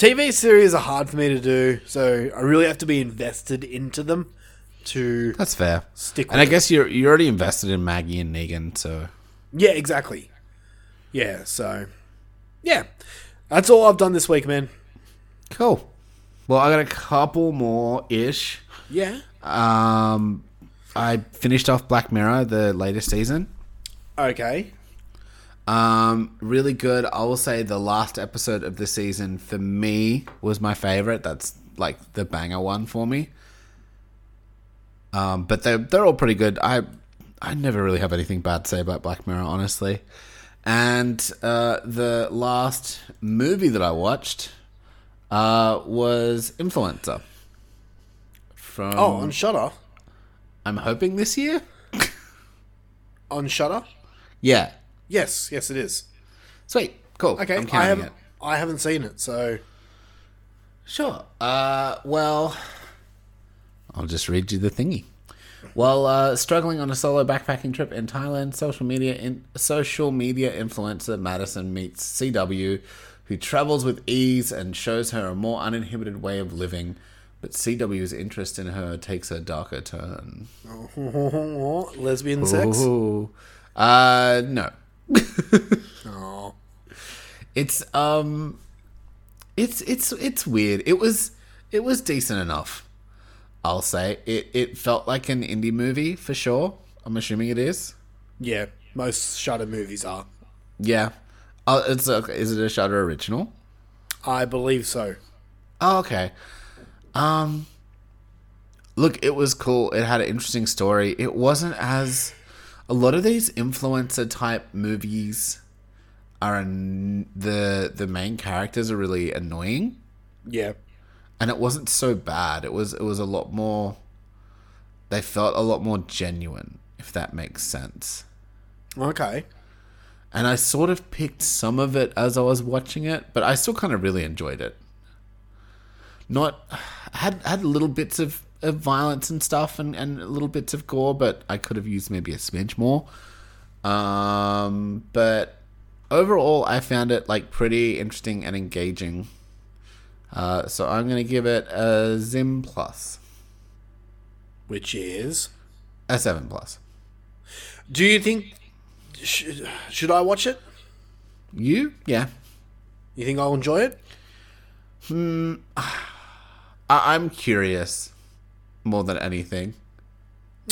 TV series are hard for me to do, so I really have to be invested into them to that's fair. stick. With And I it. guess you're you're already invested in Maggie and Negan, so yeah, exactly. Yeah, so yeah, that's all I've done this week, man. cool. Well, I got a couple more ish. Yeah. Um, I finished off Black Mirror, the latest season. Okay. Um, really good. I will say the last episode of the season for me was my favorite. That's like the banger one for me. Um, but they're they're all pretty good. I I never really have anything bad to say about Black Mirror, honestly. And uh, the last movie that I watched uh, was Influencer. From Oh, on Shutter. I'm hoping this year. [LAUGHS] On Shutter. Yeah, Yes, yes, it is. sweet, cool. Okay, I'm I haven't. it. I haven't seen it, so Sure. Uh, well, I'll just read you the thingy. While uh, struggling on a solo backpacking trip in Thailand, social media in, social media influencer Madison meets CW, who travels with ease and shows her a more uninhibited way of living. But CW's interest in her takes a darker turn. [LAUGHS] lesbian sex. Uh, no. [LAUGHS] Oh, It's um it's it's it's weird. It was it was decent enough. I'll say. It it felt like an indie movie for sure. I'm assuming it is. yeah. Most Shutter movies are. Yeah. Oh, it's a, is it a Shutter original? I believe so. Oh, okay. Um Look, it was cool. It had an interesting story. It wasn't as a lot of these influencer type movies are an, the the main characters are really annoying. Yeah. and it wasn't so bad. It was it was a lot more. They felt a lot more genuine, if that makes sense. Okay. And I sort of picked some of it as I was watching it, but I still kind of really enjoyed it. Not [SIGHS] had had little bits of, of violence and stuff, and and little bits of gore, but I could have used maybe a smidge more. Um, but overall, I found it like pretty interesting and engaging. Uh, so I'm gonna give it a Zim plus, Which is. a seven plus. Do you think. Sh- should I watch it? You, yeah. You think I'll enjoy it? Hmm. [SIGHS] I- I'm curious more than anything.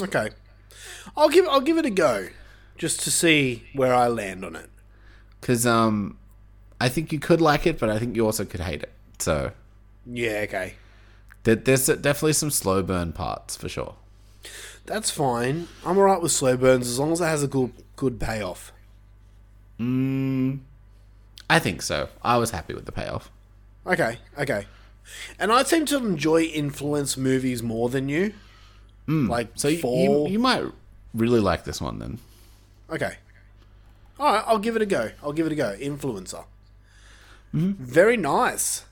Okay. I'll give I'll give it a go, just to see where I land on it. Because um, I think you could like it, but I think you also could hate it. So Yeah. Okay. there, there's definitely some slow burn parts for sure. That's fine. I'm alright with slow burns as long as it has a good good payoff. Mm, I think so. I was happy with the payoff. Okay. Okay. And I seem to enjoy influence movies more than you. Hmm. Like So you, Fall. you, you might really like this one then. Okay. All right, I'll give it a go. I'll give it a go. Influencer. Mm-hmm. Very nice.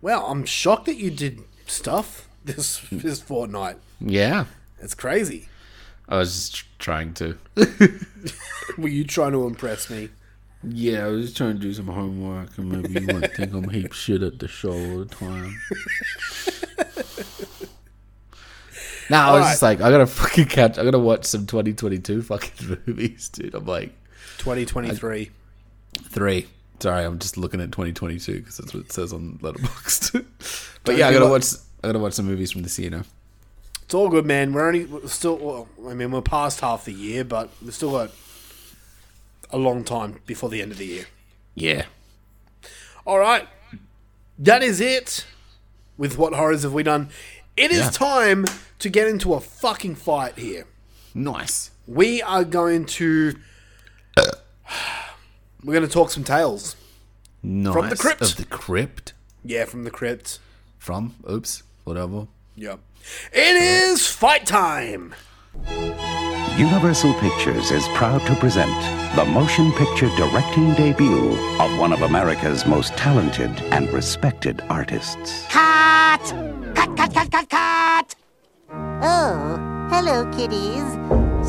Well, I'm shocked that you did stuff [LAUGHS] this this fortnight. Yeah, It's crazy. I was just trying to. [LAUGHS] Were you trying to impress me? Yeah, I was just trying to do some homework, and maybe you might think I'm heap shit at the show all the time. [LAUGHS] Nah, I was Alright. just like, I gotta fucking catch. I gotta watch some 2022 fucking [LAUGHS] movies, dude. I'm like 2023. three. Sorry, I'm just looking at 2022 because that's what it says on Letterboxd. [LAUGHS] but Don't yeah, I gotta watch. I gotta watch some movies from this year now. It's all good, man. We're only we're still. Well, I mean, we're past half the year, but we've still got a long time before the end of the year. Yeah. All right. That is it. With what horrors have we done? It is Yeah. time to get into a fucking fight here. Nice. We are going to. We're going to talk some tales. Nice. From the crypt. Of the crypt. Yeah, from the crypt. From, oops, whatever. Yep. It is fight time. Universal Pictures is proud to present the motion picture directing debut of one of America's most talented and respected artists. Cut! Cut, cut, cut, cut, cut! Oh, hello, kiddies.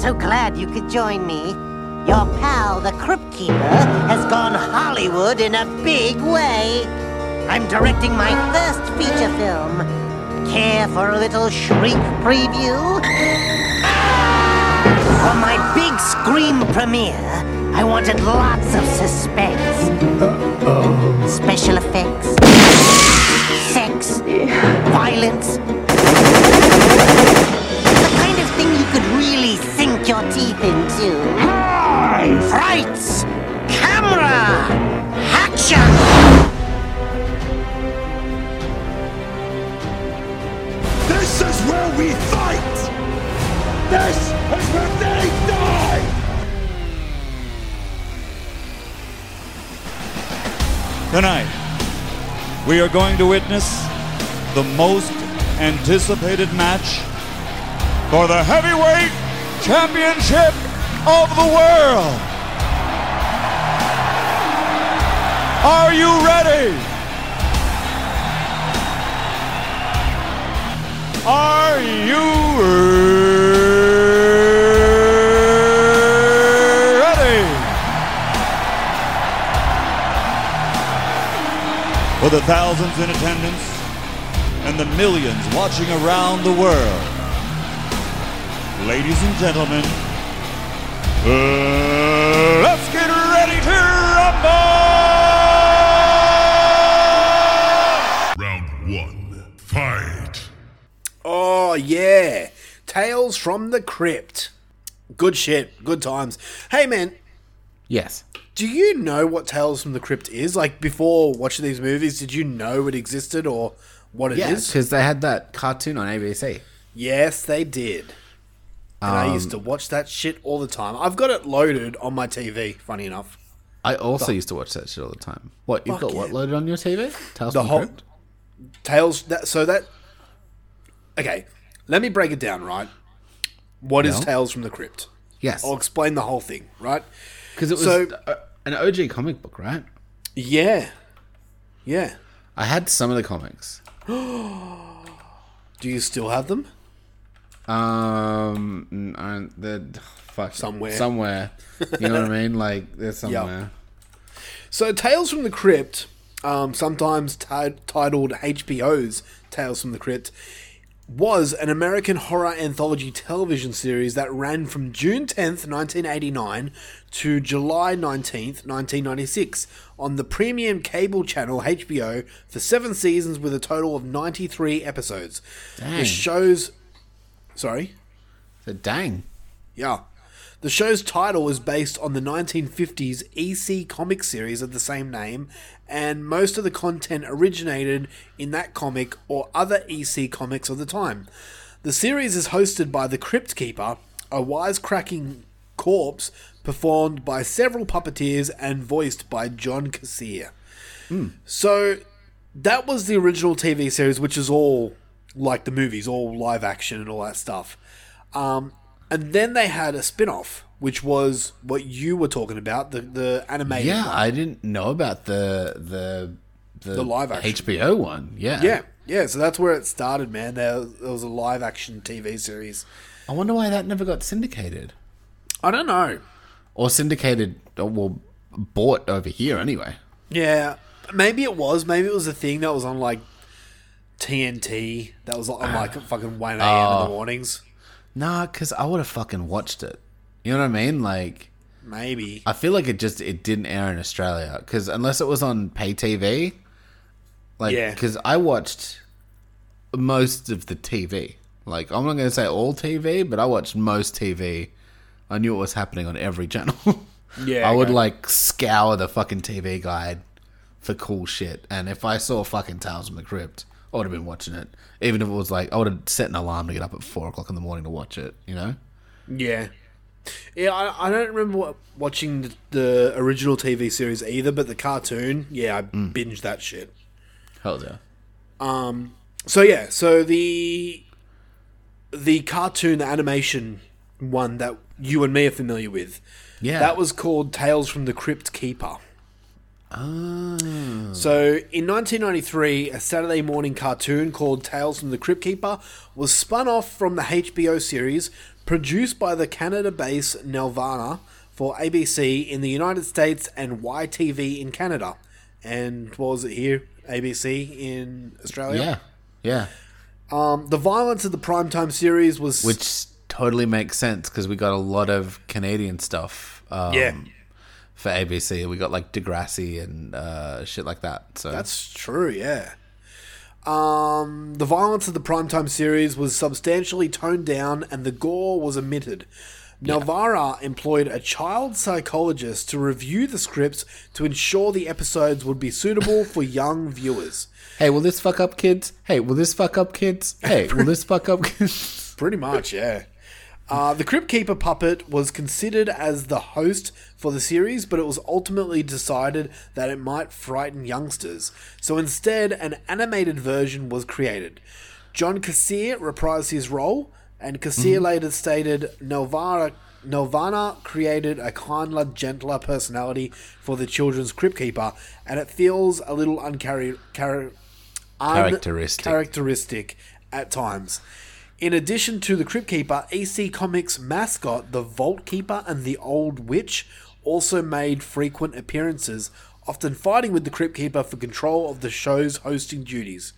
So glad you could join me. Your pal, the Crypt Keeper, has gone Hollywood in a big way. I'm directing my first feature film. Care for a little shriek preview? For my big scream premiere, I wanted lots of suspense. Special effects, sex, violence. We are going to witness the most anticipated match for the heavyweight championship of the world. Are you ready? Are you ready? Thousands in attendance and the millions watching around the world, ladies and gentlemen, uh, let's get ready to rumble! Round one. Fight. Oh, yeah. Tales from the Crypt. Good shit. Good times. Hey, man, Yes. Do you know what Tales from the Crypt is? Like, before watching these movies, did you know it existed or what it is? Because they had that cartoon on ABC. Yes, they did. And I used to um, watch that shit all the time. I've got it loaded on my TV, funny enough. I also used to watch that shit all the time. What, you've Fuck got what yeah. loaded on your TV? Tales The from whole Crypt? Tales that so that Okay, let me break it down, right? What is Yeah. Tales from the Crypt? Yes. I'll explain the whole thing, right? Because it was So- an OG comic book, right? Yeah. Yeah. I had some of the comics. [GASPS] Do you still have them? Um, they're fuck Somewhere. somewhere. You know what I mean? [LAUGHS] Like they're somewhere. So, Tales from the Crypt, um, sometimes ti- titled HBO's Tales from the Crypt, was an American horror anthology television series that ran from June 10th, 1989 to July 19th, 1996 on the premium cable channel HBO for seven seasons with a total of 93 episodes. Dang. The show's. Sorry? The dang. Yeah. The show's title is based on the 1950s EC comic series of the same name, and most of the content originated in that comic or other EC comics of the time. The series is hosted by the Crypt Keeper, a wisecracking corpse performed by several puppeteers and voiced by John Kassir. So that was the original TV series, which is all like the movies, all live action and all that stuff. Um, and then they had a spin off, which was what you were talking about, the, the animated Yeah, one. I didn't know about the the the, The live action. HBO one. Yeah. Yeah, yeah, so that's where it started, man. There, there was a live action TV series. I wonder why that never got syndicated I don't know. or syndicated or well bought over here anyway. Yeah, maybe it was. Maybe it was a thing that was on like TNT. That was on like ah. fucking 1 a.m. in Oh. the mornings. Nah, because I would have fucking watched it. You know what I mean? Like, Maybe. I feel like it just it didn't air in Australia because unless it was on pay TV, like, Yeah. because I watched most of the TV. Like, I'm not going to say all TV, but I watched most TV. I knew what was happening on every [LAUGHS] channel. Yeah, I would okay. like scour the fucking TV guide for cool shit. And if I saw fucking Tales from the Crypt, I would have been watching it. Even if it was like I would have set an alarm to get up at four o'clock in the morning to watch it. You know? Yeah. Yeah, I, I don't remember wa- watching the, the original TV series either, but the cartoon, yeah, I binged that shit. Hell yeah. Um. So yeah, so the the cartoon, the animation one that you and me are familiar with, Yeah. that was called Tales from the Crypt Keeper. Ah. So in 1993, a Saturday morning cartoon called Tales from the Crypt Keeper was spun off from the HBO series, produced by the Canada-based Nelvana for ABC in the United States and YTV in Canada. And what was it here? ABC in Australia. Yeah. Yeah. Um, the violence of the primetime series was Which totally makes sense because we got a lot of Canadian stuff. Um, Yeah. For ABC, we got like Degrassi and uh, shit like that. So That's true, yeah. Um, the violence of the primetime series was substantially toned down and the gore was omitted. Nelvana employed a child psychologist to review the scripts to ensure the episodes would be suitable for [LAUGHS] young viewers. Hey, will this fuck up kids? Hey, will this fuck up kids? Hey, will this fuck up kids? Pretty much, yeah. Uh, the Crypt Keeper puppet was considered as the host for the series, but it was ultimately decided that it might frighten youngsters. So instead, an animated version was created. John Kassir reprised his role, and Kassir later stated Nelvana, Nelvana created a kinder, gentler personality for the children's Crypt Keeper, and it feels a little unchar- char- Characteristic. characteristic at times. In addition to the Crypt Keeper, EC Comics mascot, the Vault Keeper and the Old Witch, also made frequent appearances, often fighting with the Crypt Keeper for control of the show's hosting duties.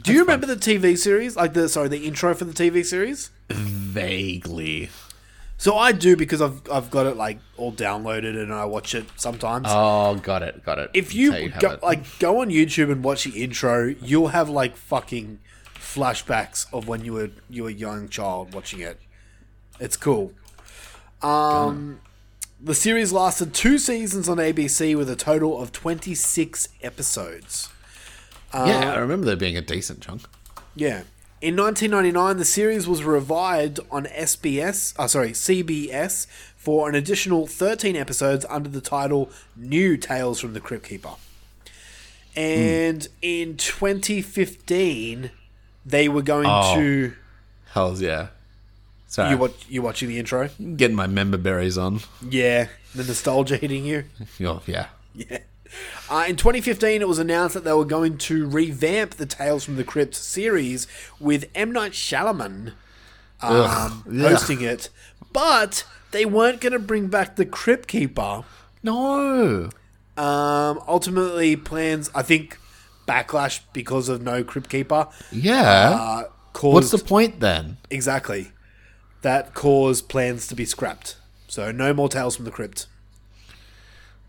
Do you remember the TV series? Like the sorry, the intro for the TV series? Vaguely. So I do because I've I've got it like all downloaded and I watch it sometimes. Oh, got it, got it. if That's you go, like go on YouTube and watch the intro, you'll have like fucking flashbacks of when you were you were a young child watching it. It's cool. Um, the series lasted two seasons on ABC with a total of twenty six episodes. yeah, I remember there being a decent chunk. Yeah. In 1999, the series was revived on SBS, uh, sorry, CBS for an additional 13 episodes under the title New Tales from the Crypt Keeper. And in 2015, they were going Oh. to Hells yeah. Sorry, you watch you watching the intro? getting my member berries on. Yeah, the nostalgia hitting you. [LAUGHS] Oh, yeah. Yeah. Uh, in 2015, it was announced that they were going to revamp the Tales from the Crypt series with M. Night Shyamalan um, yeah. hosting it, but they weren't going to bring back the Crypt Keeper. No. Um, ultimately, plans, I think, backlash because of no Crypt Keeper Yeah. uh, caused What's the point then? exactly that caused plans to be scrapped. So no more Tales from the Crypt.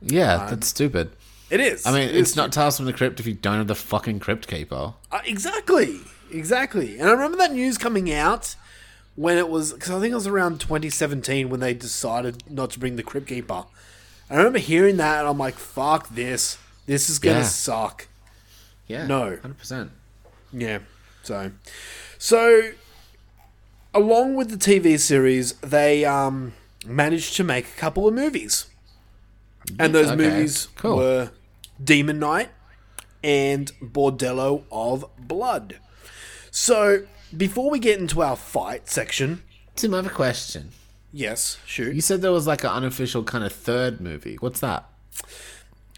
Yeah, that's stupid. It is. I mean, It it's is not Tales from the Crypt if you don't have the fucking Crypt Keeper. Uh, exactly, exactly. And I remember that news coming out when it was because I think it was around 2017 when they decided not to bring the Crypt Keeper. I remember hearing that and I'm like, "Fuck this! This is gonna Yeah. suck." Yeah. No. 100%. Yeah. So, so along with the TV series, they um, managed to make a couple of movies, and those Okay, movies cool. were Demon Knight and Bordello of Blood. So, before we get into our fight section, Tim, I have a question. yes, shoot. You said there was like an unofficial kind of third movie. What's that?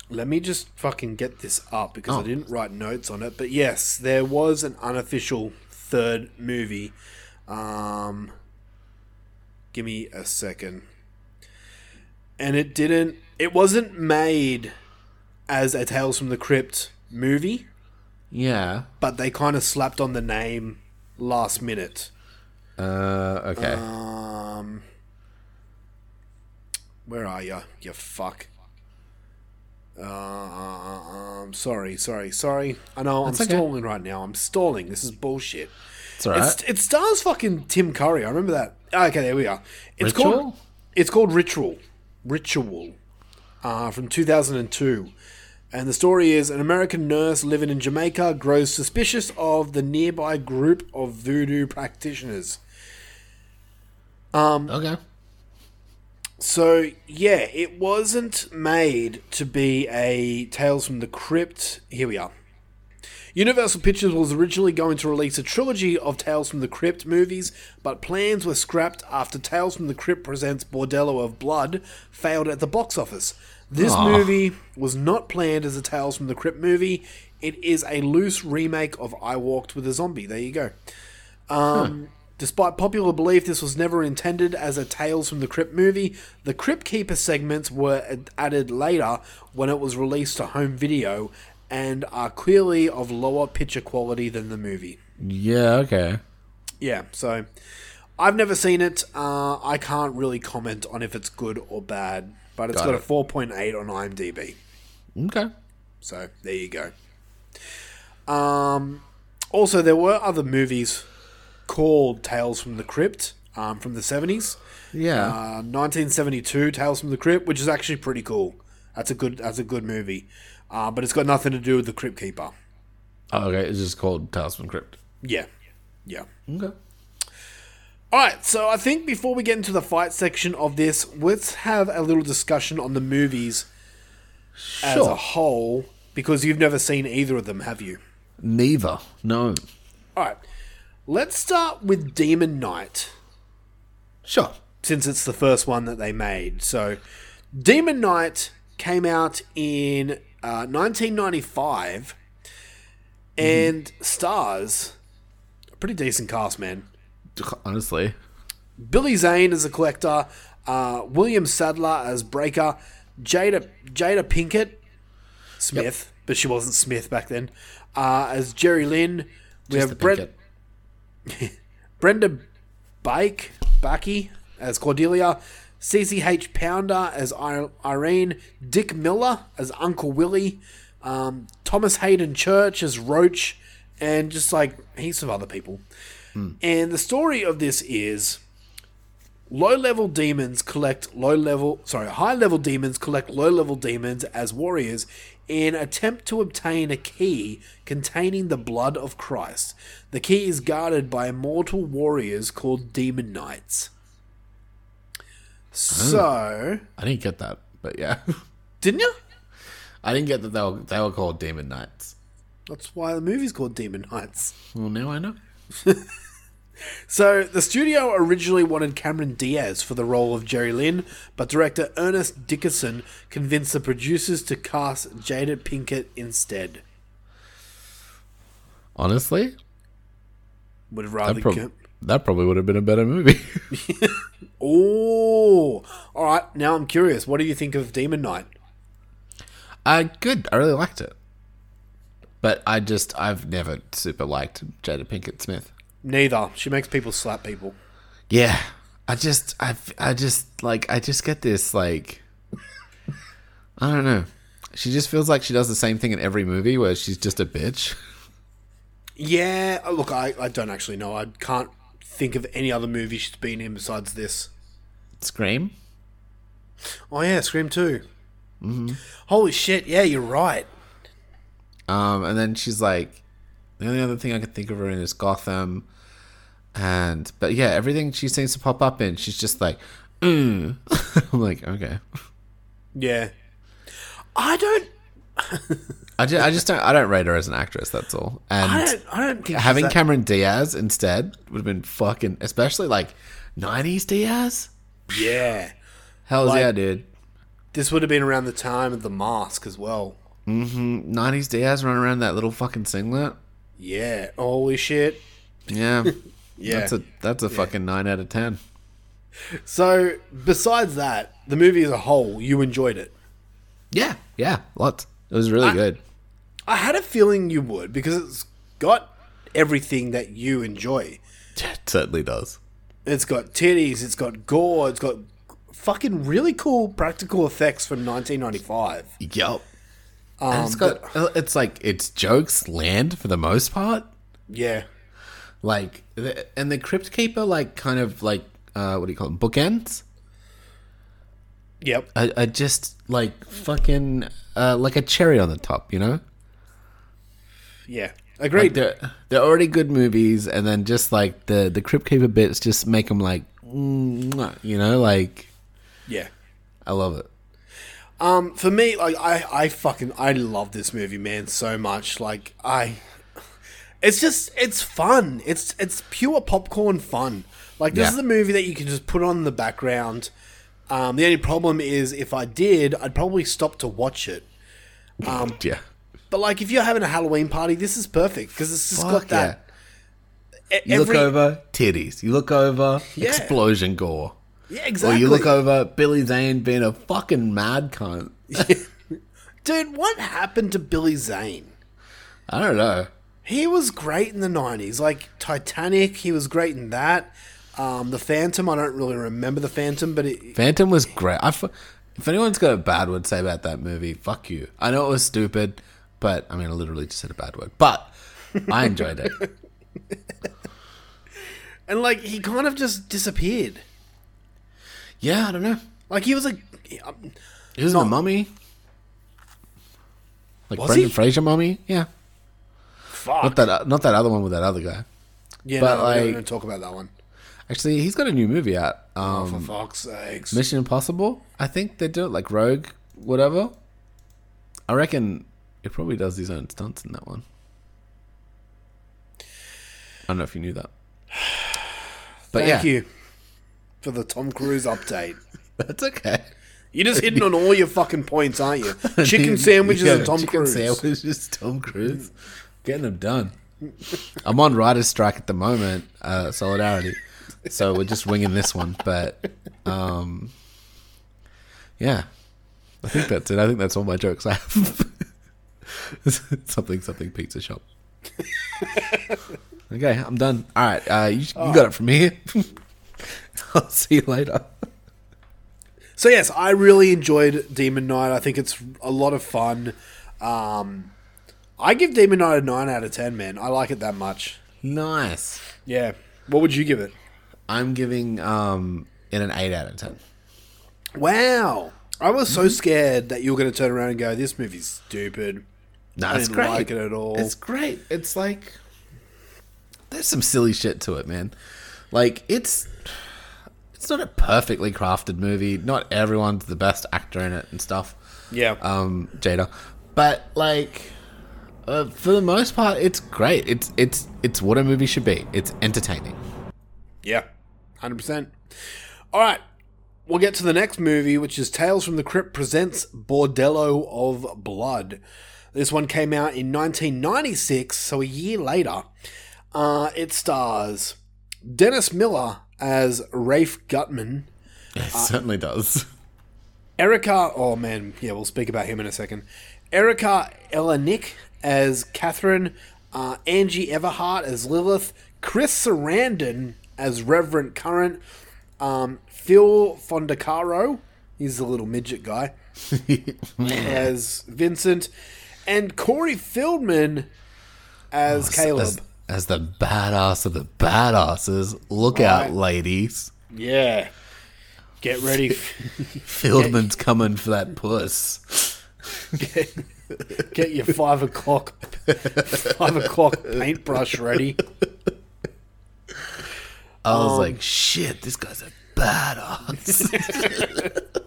Let me just fucking get this up because I Oh. didn't write notes on it. But yes, there was an unofficial third movie. Um, give me a second. And it didn't. It wasn't made as a Tales from the Crypt movie, Yeah. but they kind of slapped on the name last minute. Uh, okay. Um, where are you? You fuck. Uh, um, sorry, sorry, sorry. I know That's I'm okay. stalling right now. I'm stalling. This is bullshit. it's alright. It's, it stars fucking Tim Curry. I remember that. Okay, there we are. It's called. Ritual? It's called Ritual. Ritual. Uh, from 2002. And the story is an American nurse living in Jamaica grows suspicious of the nearby group of voodoo practitioners. Um, okay. So, yeah, it wasn't made to be a Tales from the Crypt. Here we are. Universal Pictures was originally going to release a trilogy of Tales from the Crypt movies, but plans were scrapped after Tales from the Crypt Presents Bordello of Blood failed at the box office. This Aw. movie was not planned as a Tales from the Crypt movie. It is a loose remake of I Walked with a Zombie. There you go. Um, Despite popular belief, this was never intended as a Tales from the Crypt movie. The Crypt Keeper segments were added later when it was released to home video and are clearly of lower picture quality than the movie. Yeah, okay. Yeah, so I've never seen it. Uh, I can't really comment on if it's good or bad, but it's Got got, it. a 4.8 on IMDb. Okay. So there you go. Um, also, there were other movies called Tales from the Crypt um, from the 70s. Yeah. Uh, 1972 Tales from the Crypt, which is actually pretty cool. That's a good that's a good movie. Uh, but it's got nothing to do with the Crypt Keeper. oh, okay. It's just called Tales from the Crypt. Yeah. Yeah. Okay. All right, so I think before we get into the fight section of this, let's have a little discussion on the movies as a whole because you've never seen either of them, have you? Neither. No. All right. Let's start with Demon Knight Sure. since it's the first one that they made. So, Demon Knight came out in uh, 1995 and stars a pretty decent cast, man. Honestly. Billy Zane as a collector, uh, William Sadler as Breaker, Jada Jada Pinkett Smith, but she wasn't Smith back then, uh, as Jeryline. We Just have Brent, Pinkett. [LAUGHS] Brenda Bake, Bucky as Cordelia, CCH Pounder as Irene, Dick Miller as Uncle Willie, um, Thomas Hayden Church as Roach, and just like heaps of other people. And the story of this is low level demons collect low level sorry high level demons collect low level demons as warriors in attempt to obtain a key containing the blood of Christ. The key is guarded by immortal warriors called demon knights. Oh. So, I didn't get that, but yeah. [LAUGHS] didn't you? I didn't get that they were, they were called Demon Knights. That's why the movie's called Demon Knights. Well, now I know. [LAUGHS] So, the studio originally wanted Cameron Diaz for the role of Jeryline, but director Ernest Dickerson convinced the producers to cast Jada Pinkett instead. Honestly, Would have rather. that, prob- that probably would have been a better movie. [LAUGHS] oh, all right. Now I'm curious. What do you think of Demon Knight? uh, good. I really liked it. But I just, I've never super liked Jada Pinkett Smith. Neither. She makes people slap people. Yeah. I just, I, I just, like, I just get this, like, I don't know. She just feels like she does the same thing in every movie where she's just a bitch. Yeah. Look, I, I don't actually know. I can't think of any other movie she's been in besides this. Scream? Oh yeah, Scream 2 Mm-hmm. Holy shit! Yeah, you're right. Um, and then she's like, the only other thing I could think of her in is Gotham, and but yeah, everything she seems to pop up in, she's just like, mm. [LAUGHS] I'm like, okay. Yeah. I don't. I just, I just don't, I don't rate her as an actress. That's all. And I don't. I don't think having that- Cameron Diaz instead would have been fucking, especially like '90s Diaz. Yeah. Hell's Like- yeah, dude. This would have been around the time of the mask as well. Mm-hmm. '90s Diaz running around that little fucking singlet. Yeah. Holy shit. Yeah, [LAUGHS] Yeah. That's a that's a fucking nine out of ten. So, besides that, the movie as a whole, you enjoyed it. Yeah, yeah, lots. It was really good. I had a feeling you would because it's got everything that you enjoy. It certainly does. It's got titties, it's got gore, it's got fucking really cool practical effects from 1995. Yup. Um, and it's got it's like its jokes land for the most part. Yeah. Like the, and the Crypt Keeper like kind of like uh what do you call them bookends? Yep. I, are just like fucking uh, like a cherry on the top, you know? Yeah. Like Agreed. they're they're already good movies, and then just like the the Crypt Keeper bits just make them like, you know, like yeah. I love it. Um, for me, like I, I fucking I love this movie, man, so much. Like I, it's just it's fun. It's it's pure popcorn fun. Like this Yeah. is a movie that you can just put on in the background. Um, the only problem is if I did, I'd probably stop to watch it. Um, [LAUGHS] Yeah, But like if you're having a Halloween party, this is perfect because it's just got Fuck that. e- You every- look over titties. You look over Yeah. explosion gore. yeah, exactly. Or you look over Billy Zane being a fucking mad cunt. [LAUGHS] dude. What happened to Billy Zane? I don't know. He was great in the '90s, like Titanic. He was great in that. Um, the Phantom. I don't really remember the Phantom, but it, Phantom was great. I f- if anyone's got a bad word to say about that movie, fuck you. I know it was stupid, but I mean, I literally just said a bad word. But I enjoyed it. [LAUGHS] and like he kind of just disappeared. Yeah, I don't know. Like he was like, um, He was in the Mummy. Like Was Brendan? Fraser Mummy. Yeah, fuck. not that not that other one with that other guy. yeah, but, no, we don't- we like- don't talk about that one. Actually, he's got a new movie out. Oh, Um, for fuck's sakes! Mission Impossible. I think they do it like Rogue, whatever. I reckon he probably does his own stunts in that one. I don't know if you knew that. [SIGHS] But Thank yeah, you for the Tom Cruise update. [LAUGHS] that's okay. You're just [LAUGHS] hitting on all your fucking points, aren't you? [LAUGHS] Chicken sandwiches Yeah, and Tom chicken Cruise. Sandwiches, Tom Cruise, getting them done. I'm on writer's strike at the moment, uh, solidarity. So we're just winging this one, but um, yeah, I think that's it. I think that's all my jokes I have. [LAUGHS] something, something pizza shop. okay, I'm done. All right, uh, you, you got it from here. [LAUGHS] I'll see you later. So yes, I really enjoyed Demon Knight. I think it's a lot of fun. Um, I give Demon Knight a nine out of ten. Man, I like it that much. Nice. Yeah. What would you give it? I'm giving um it an eight out of ten. Wow. I was so scared that you were going to turn around and go, "This movie's stupid." No, I it's didn't great. like it at all. It's great. It's like there's some silly shit to it, man. Like it's it's not a perfectly crafted movie. Not everyone's the best actor in it and stuff. Yeah. Um, Jada, but like uh, for the most part, it's great. It's it's it's what a movie should be. It's entertaining. Yeah, hundred percent. All right, we'll get to the next movie, which is Tales from the Crypt presents Bordello of Blood. This one came out in 1996, so a year later. Uh, it stars Dennis Miller as Rafe Guttman, [LAUGHS] It certainly does. Erika. Oh man, yeah, we'll speak about him in a second. Erika Eleniak as Catherine, uh, Angie Everhart as Lilith, Chris Sarandon as Reverend Current, um, Phil Fondacaro, he's the little midget guy, [LAUGHS] as Vincent, and Corey Feldman as Caleb. As, as the badass of the badasses. Look out, ladies. yeah. Get ready. Feldman's [LAUGHS] coming for that puss. [LAUGHS] Get your five o'clock five o'clock paintbrush ready. I Um, was like, shit, this guy's a badass. [LAUGHS]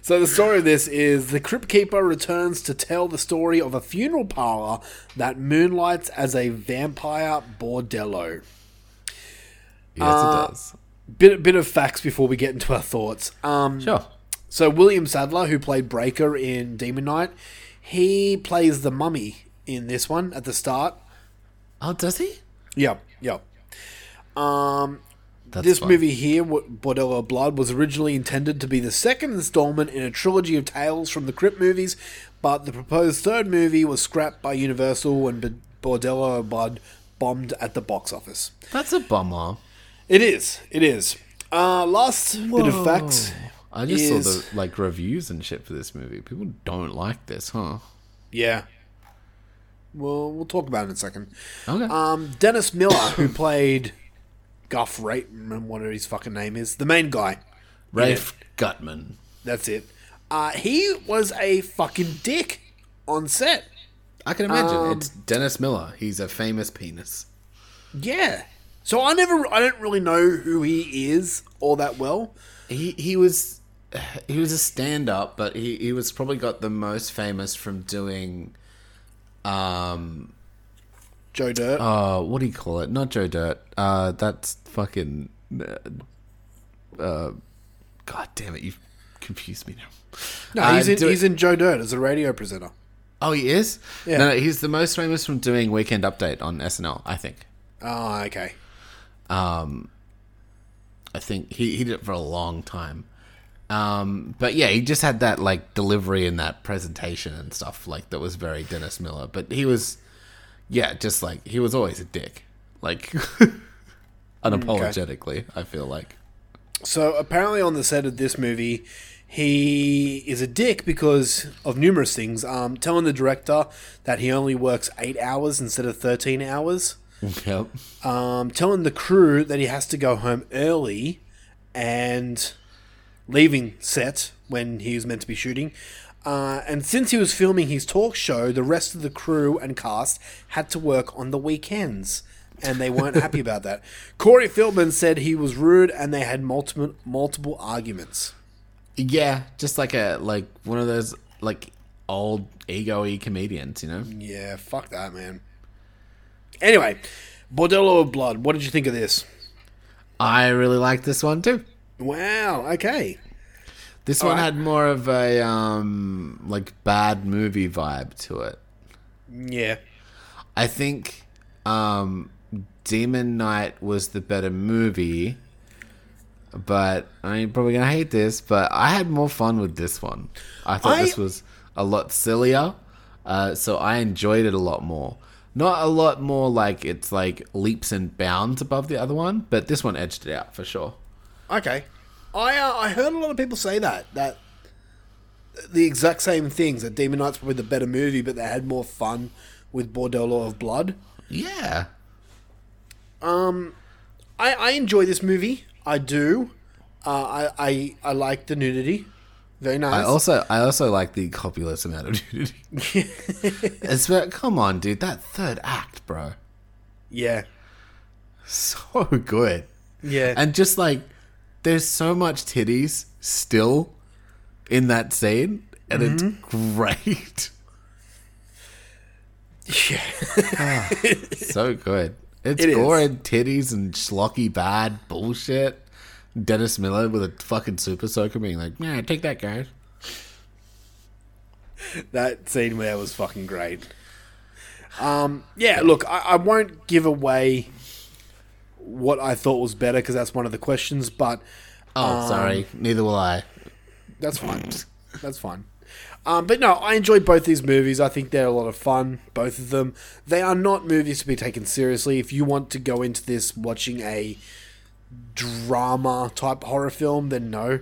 So the story of this is the Crypt Keeper returns to tell the story of a funeral parlor that moonlights as a vampire bordello. yes, Uh, it does. Bit bit of facts before we get into our thoughts. Um, Sure. So William Sadler, who played Breaker in Demon Knight, he plays the mummy in this one at the start. Oh, does he? Yeah, yeah. Um, That's this fun. movie here, Bordello Blood, was originally intended to be the second installment in a trilogy of tales from the Crypt movies, but the proposed third movie was scrapped by Universal when B- Bordello of Blood bombed at the box office. That's a bummer. It is. It is. Uh, last bit of facts. I just is- saw the like reviews and shit for this movie. People don't like this, huh? Yeah. Well, we'll talk about it in a second. Okay. Um, Dennis Miller, who [COUGHS] played Guff Rateman, whatever his fucking name is, the main guy. Rafe Guttman. That's it. Uh, he was a fucking dick on set. I can imagine. Um, it's Dennis Miller. He's a famous penis. Yeah. So I never, I don't really know who he is all that well. He he was he was a stand up, but he, he was probably got the most famous from doing um Joe Dirt. uh what do you call it? Not Joe Dirt. Uh that's fucking uh, uh God damn it, you've confused me now. no, uh, he's in, do- he's in Joe Dirt as a radio presenter. Oh, he is? Yeah. No, no, he's the most famous from doing Weekend Update on SNL, I think. Oh, okay. Um, I think he, he did it for a long time. Um, but yeah, he just had that like delivery and that presentation and stuff like that was very Dennis Miller. But he was, yeah, just like he was always a dick, like [LAUGHS] unapologetically. I feel like. So apparently, on the set of this movie, he is a dick because of numerous things. Um, telling the director that he only works eight hours instead of thirteen hours. [LAUGHS] Yep. Um, telling the crew that he has to go home early, and leaving set when he was meant to be shooting. Uh, and since he was filming his talk show, the rest of the crew and cast had to work on the weekends, and they weren't [LAUGHS] happy about that. Corey Feldman said he was rude, and they had multiple multiple arguments. Yeah, just like a like one of those like old ego-y comedians, you know. Yeah, fuck that, man. Anyway, Bordello of Blood. What did you think of this? I really like this one too. Wow. Okay. This one Alright. had more of a um like bad movie vibe to it. Yeah. I think um Demon Knight was the better movie, but I'm probably gonna hate this, but I had more fun with this one. I thought I- this was a lot sillier, uh, so I enjoyed it a lot more. Not a lot more like it's like leaps and bounds above the other one, but this one edged it out for sure. Okay. I uh, I heard a lot of people say that that the exact same things that Demon Knight's probably the better movie, but they had more fun with Bordello of Blood. Yeah, Um, I, I enjoy this movie. I do. Uh, I, I I like the nudity. Very nice. I also I also like the copulous amount of nudity. [LAUGHS] it's but come on, dude, that third act, bro, yeah. so good. Yeah. And just like, there's so much titties still in that scene, and it's great. yeah. so good. It's It gore and titties and schlocky bad bullshit. Dennis Miller with a fucking super soaker being like, "Yeah, take that, guys." that scene there was fucking great. Um, yeah, look, I, I won't give away what I thought was better because that's one of the questions, but Oh, sorry. Neither will I. that's fine. That's fine. Um, but no, I enjoyed both these movies. I think they're a lot of fun, both of them. They are not movies to be taken seriously. If you want to go into this watching a drama type horror film, then no.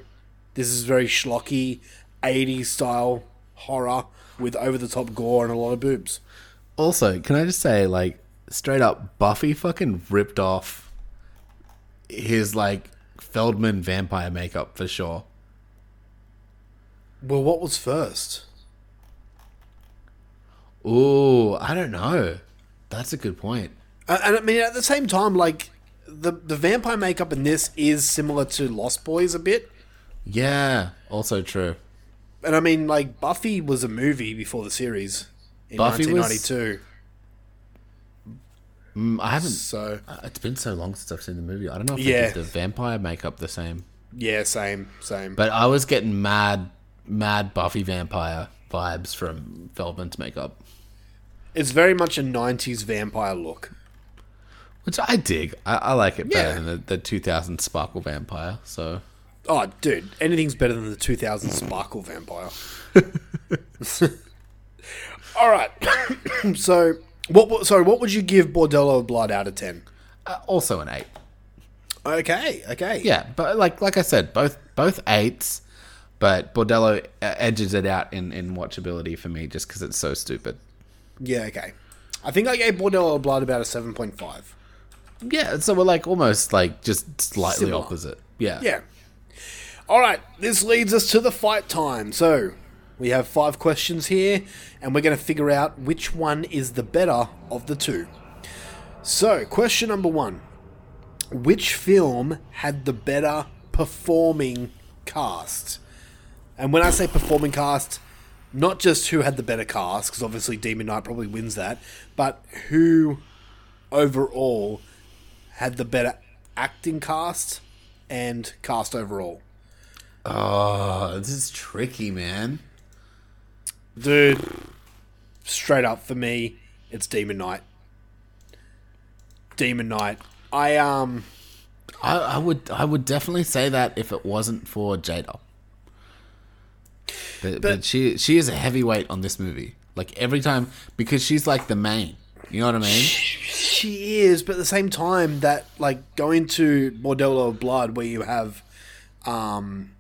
This is very schlocky, 80s style horror with over the top gore and a lot of boobs. Also, can I just say, like, straight up, Buffy fucking ripped off his like Feldman vampire makeup for sure. Well, what was first? Oh, I don't know. That's a good point. And, and I mean, at the same time, like the the vampire makeup in this is similar to Lost Boys a bit. Yeah, also true. And I mean, like Buffy was a movie before the series in Buffy was- 1992. Mm, I haven't. So It's been so long since I've seen the movie. I don't know if Yeah. they did the vampire makeup the same. yeah, same, same. But I was getting mad, mad Buffy vampire vibes from Feldman's makeup, it's very much a 90s vampire look. which I dig. I, I like it better Yeah. than the, the 2000 Sparkle vampire. So Oh, dude, anything's better than the 2000 Sparkle vampire. [LAUGHS] [LAUGHS] All right. [COUGHS] so, what? what- Sorry, what would you give Bordello of Blood out of 10? uh, also an eight. Okay, okay. Yeah, but like like I said, both both eights, but Bordello uh, edges it out in in watchability for me just because it's so stupid. Yeah, okay. I think I gave Bordello of Blood about a 7.5. Yeah, so we're like almost like just slightly Similar. opposite. Yeah, Yeah. All right, this leads us to the fight time. So, we have five questions here, and we're going to figure out which one is the better of the two. So, question number one Which film had the better performing cast? And when I say performing cast, not just who had the better cast, because obviously Demon Knight probably wins that, but who overall had the better acting cast and cast overall. Oh, this is tricky, man. Dude, straight up for me, it's Demon Knight. Demon Knight. I um I, I would I would definitely say that if it wasn't for Jada. But, but, she she is a heavyweight on this movie. Like every time because she's like the main. You know what I mean? she is, but at the same time that like going to Bordello of Blood where you have um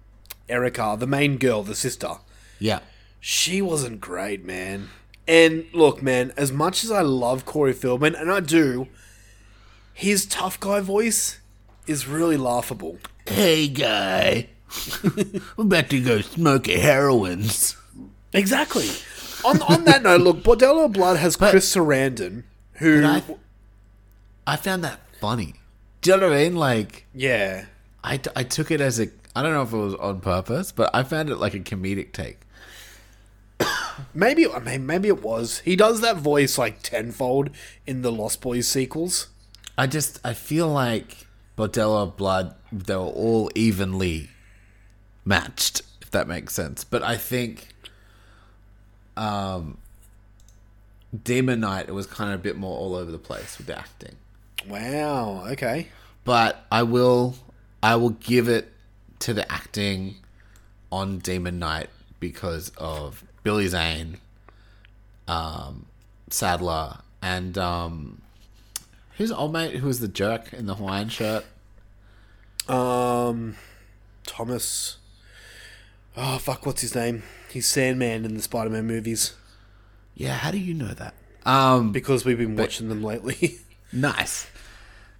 Erika, the main girl, the sister. Yeah. She wasn't great, man. And look, man, as much as I love Corey Feldman, and I do, his tough guy voice is really laughable. Hey, guy. [LAUGHS] I'm about to go smoke a heroines. Exactly. on on that note, look, Bordello Blood has Chris Sarandon, who I, I found that funny. Do you know what I mean? Like, yeah, I, I took it as a I don't know if it was on purpose, but I found it like a comedic take. [COUGHS] maybe I mean maybe it was. He does that voice like tenfold in the Lost Boys sequels. I just I feel like Bordello Blood they were all evenly matched, if that makes sense. But I think um Demon Knight it was kind of a bit more all over the place with the acting. Wow. Okay. But I will I will give it to the acting on Demon Knight because of Billy Zane, um, Sadler, and um, who's old mate who was the jerk in the Hawaiian shirt? Um, Thomas. Oh fuck! What's his name? He's Sandman in the Spider-Man movies Yeah, how do you know that? Um, because we've been watching them lately. [LAUGHS] nice.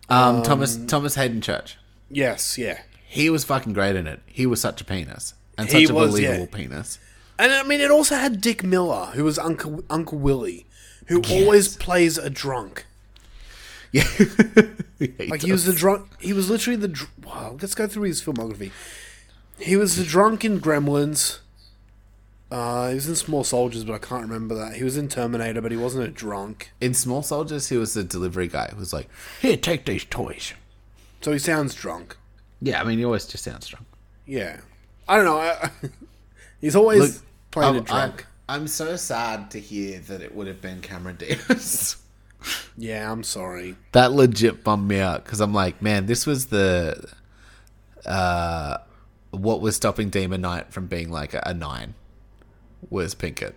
Um, Thomas Thomas Hayden Church. yes. Yeah. He was fucking great in it. He was such a penis and He such a was, believable yeah. penis. And I mean, it also had Dick Miller, who was Uncle Uncle Willie, who always plays a drunk. Yeah, [LAUGHS] Like he was the drunk. He was literally the. dr- Wow, let's go through his filmography. He was the drunk in Gremlins. Uh, he was in Small Soldiers, but I can't remember that. He was in Terminator, but he wasn't a drunk. in Small Soldiers, he was the delivery guy who was like, Here, take these toys. So he sounds drunk. "Yeah, I mean, he always just sounds drunk." Yeah, I don't know. I, [LAUGHS] he's always Look, playing I'm, a drunk. I'm, I'm so sad to hear that it would have been Cameron [LAUGHS] Diaz. yeah, I'm sorry. that legit bummed me out because I'm like, man, this was the uh, what was stopping Demon Knight from being like a, a nine was Pinkett.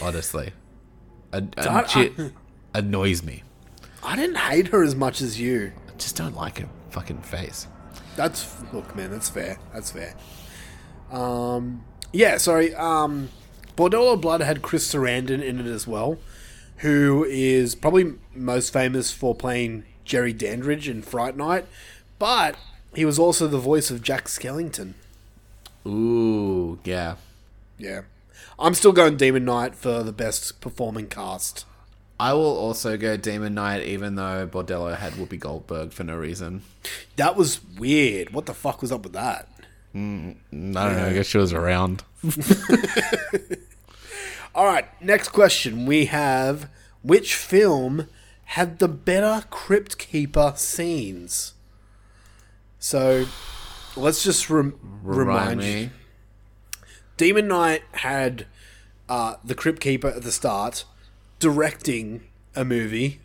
Honestly, a, a shit annoys me. I didn't hate her as much as you. I just don't like her fucking face. That's look, man. That's fair. That's fair. Um, yeah. Sorry. Um, Bordello Blood had Chris Sarandon in it as well, who is probably most famous for playing Jerry Dandridge in Fright Night, but he was also the voice of Jack Skellington. Ooh, yeah. Yeah. I'm still going Demon Knight for the best performing cast. I will also go Demon Knight, even though Bordello had Whoopi Goldberg for no reason. That was weird. What the fuck was up with that? I don't know. I guess she was around. [LAUGHS] All right, next question. We have which film had the better Crypt Keeper scenes? So let's just rem- remind, you. Demon Knight had uh, the Crypt Keeper at the start, directing a movie.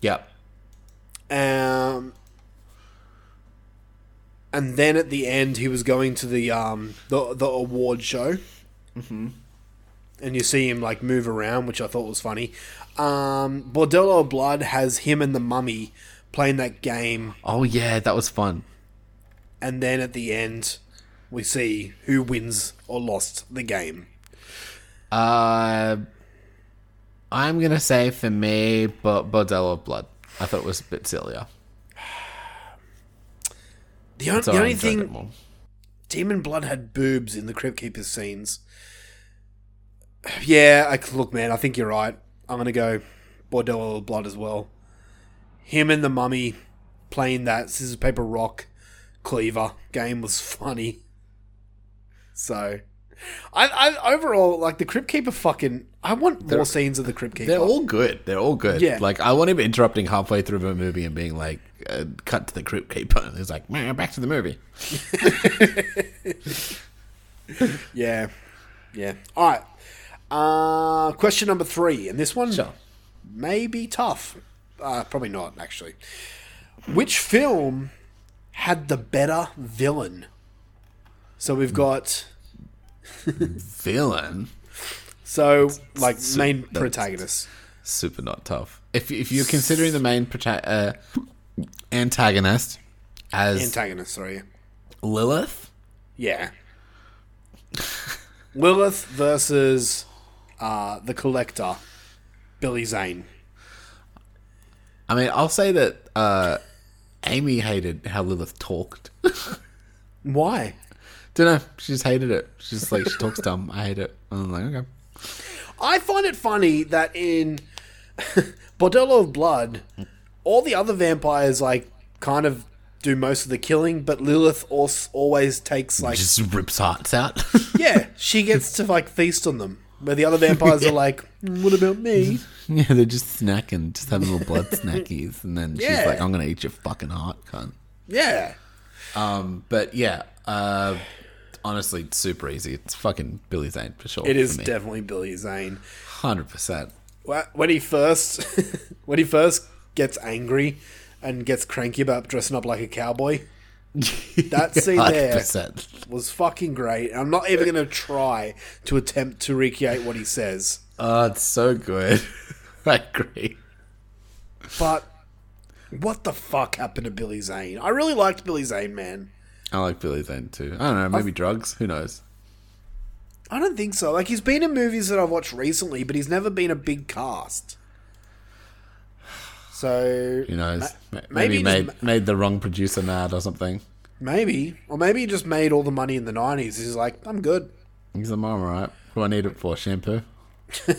Yep. Um, and then at the end, he was going to the um the the award show, mm-hmm. and you see him like move around, which I thought was funny. Um, Bordello of Blood has him and the Mummy playing that game, Oh yeah, that was fun. and then at the end, we see who wins or lost the game. Uh, I'm gonna say for me, but Bordello of Blood. I thought it was a bit sillier. The, on- the only thing. Demon Blood had boobs in the Crypt Keeper scenes. Yeah, I, look, man, I think you're right. I'm gonna go Bordello of Blood as well. Him and the Mummy playing that scissors paper rock cleaver game was [LAUGHS] funny. So, I, I overall like the Crypt Keeper. Fucking, I want more scenes of the Crypt Keeper. They're all good. They're all good. Yeah. Like I want him interrupting halfway through a movie and being like, uh, "Cut to the crypt keeper." And he's like, "Man, back to the movie." [LAUGHS] Yeah, yeah. All right. Uh, question number three, and this one Sure. may be tough. Uh, probably not, actually. Which film had the better villain? So we've got Villain, so like main protagonist. super not tough. If if you're considering the main prota- uh, antagonist as Antagonist, sorry. Lilith, Yeah. [LAUGHS] Lilith versus uh, the Collector, Billy Zane. I mean, I'll say that uh, Amy hated how Lilith talked. [LAUGHS] Why? Don't know. She just hated it. She's just like she talks dumb. I hate it. I'm like, okay. I find it funny that in [LAUGHS] Bordello of Blood, all the other vampires like kind of do most of the killing, but Lilith also always takes like She Just rips hearts out. [LAUGHS] yeah, she gets to like feast on them. Where the other vampires [LAUGHS] are like, "Mm, what about me? yeah, they're just snacking, just having little blood snackies, and then she's Yeah. like, "I'm gonna eat your fucking heart, cunt." Yeah, Um, but yeah, uh, honestly, it's super easy. It's fucking Billy Zane for sure. it is definitely Billy Zane. hundred percent. When he first, [LAUGHS] when he first gets angry and gets cranky about dressing up like a cowboy, that [LAUGHS] scene there 100%. was fucking great. I'm not even going to try to attempt to recreate what he says. Oh, it's so good. [LAUGHS] I agree. But what the fuck happened to Billy Zane? I really liked Billy Zane, man. I like Billy Zane too. I don't know, maybe drugs. Who knows? I don't think so. Like he's been in movies that I've watched recently, but he's never been a big cast. So Who knows? ma- Ma- maybe maybe he made made the wrong producer mad or something. maybe, or maybe he just made all the money in the '90s. He's like, I'm good. He's a mom, right? What do I need it for? Shampoo." [LAUGHS]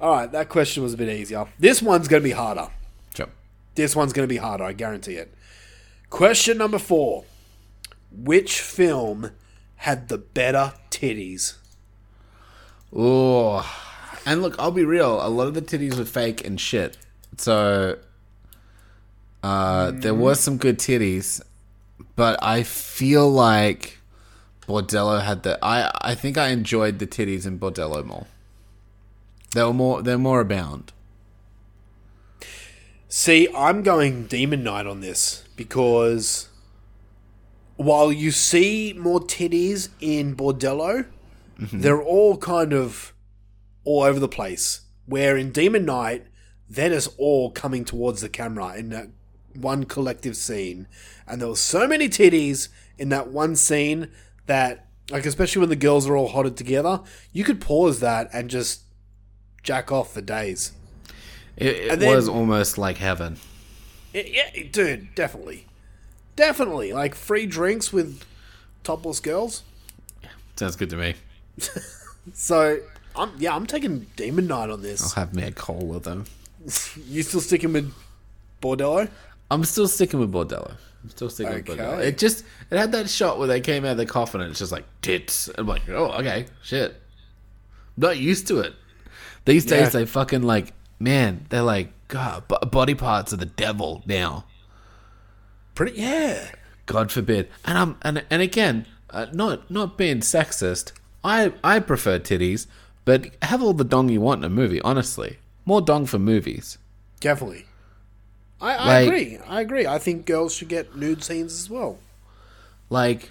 All right, that question was a bit easier. This one's going to be harder. Sure. This one's going to be harder. I guarantee it. Question number four: Which film had the better titties? Oh, and look, I'll be real. A lot of the titties were fake and shit. So, uh, there were some good titties, but I feel like Bordello had the. I I think I enjoyed the titties in Bordello more. They were more. They're more abound. See, I'm going Demon Knight on this because while you see more titties in Bordello, mm-hmm. they're all kind of all over the place. Where in Demon Knight, they're all coming towards the camera in that one collective scene. And there were so many titties in that one scene that, like, especially when the girls are all hotted together, you could pause that and just jack off for days. It, it was almost like heaven. Yeah, yeah, dude, definitely. Definitely. Like free drinks with topless girls. Sounds good to me. [LAUGHS] So, I'm yeah, I'm taking Demon Knight on this. I'll have me a call with them. You still sticking with Bordello? I'm still sticking with Bordello. I'm still sticking with Bordello. It just it had that shot where they came out of the coffin and it's just like tits. I'm like, oh, okay, shit. I'm not used to it. These days Yeah. they fucking like, man, they're like, God, bo- body parts are the devil now. Pretty yeah. God forbid. And I'm and and again, uh, not not being sexist. I I prefer titties, but have all the dong you want in a movie. Honestly, more dong for movies. Definitely. I, I Like- agree. I agree. I think girls should get nude scenes as well. Like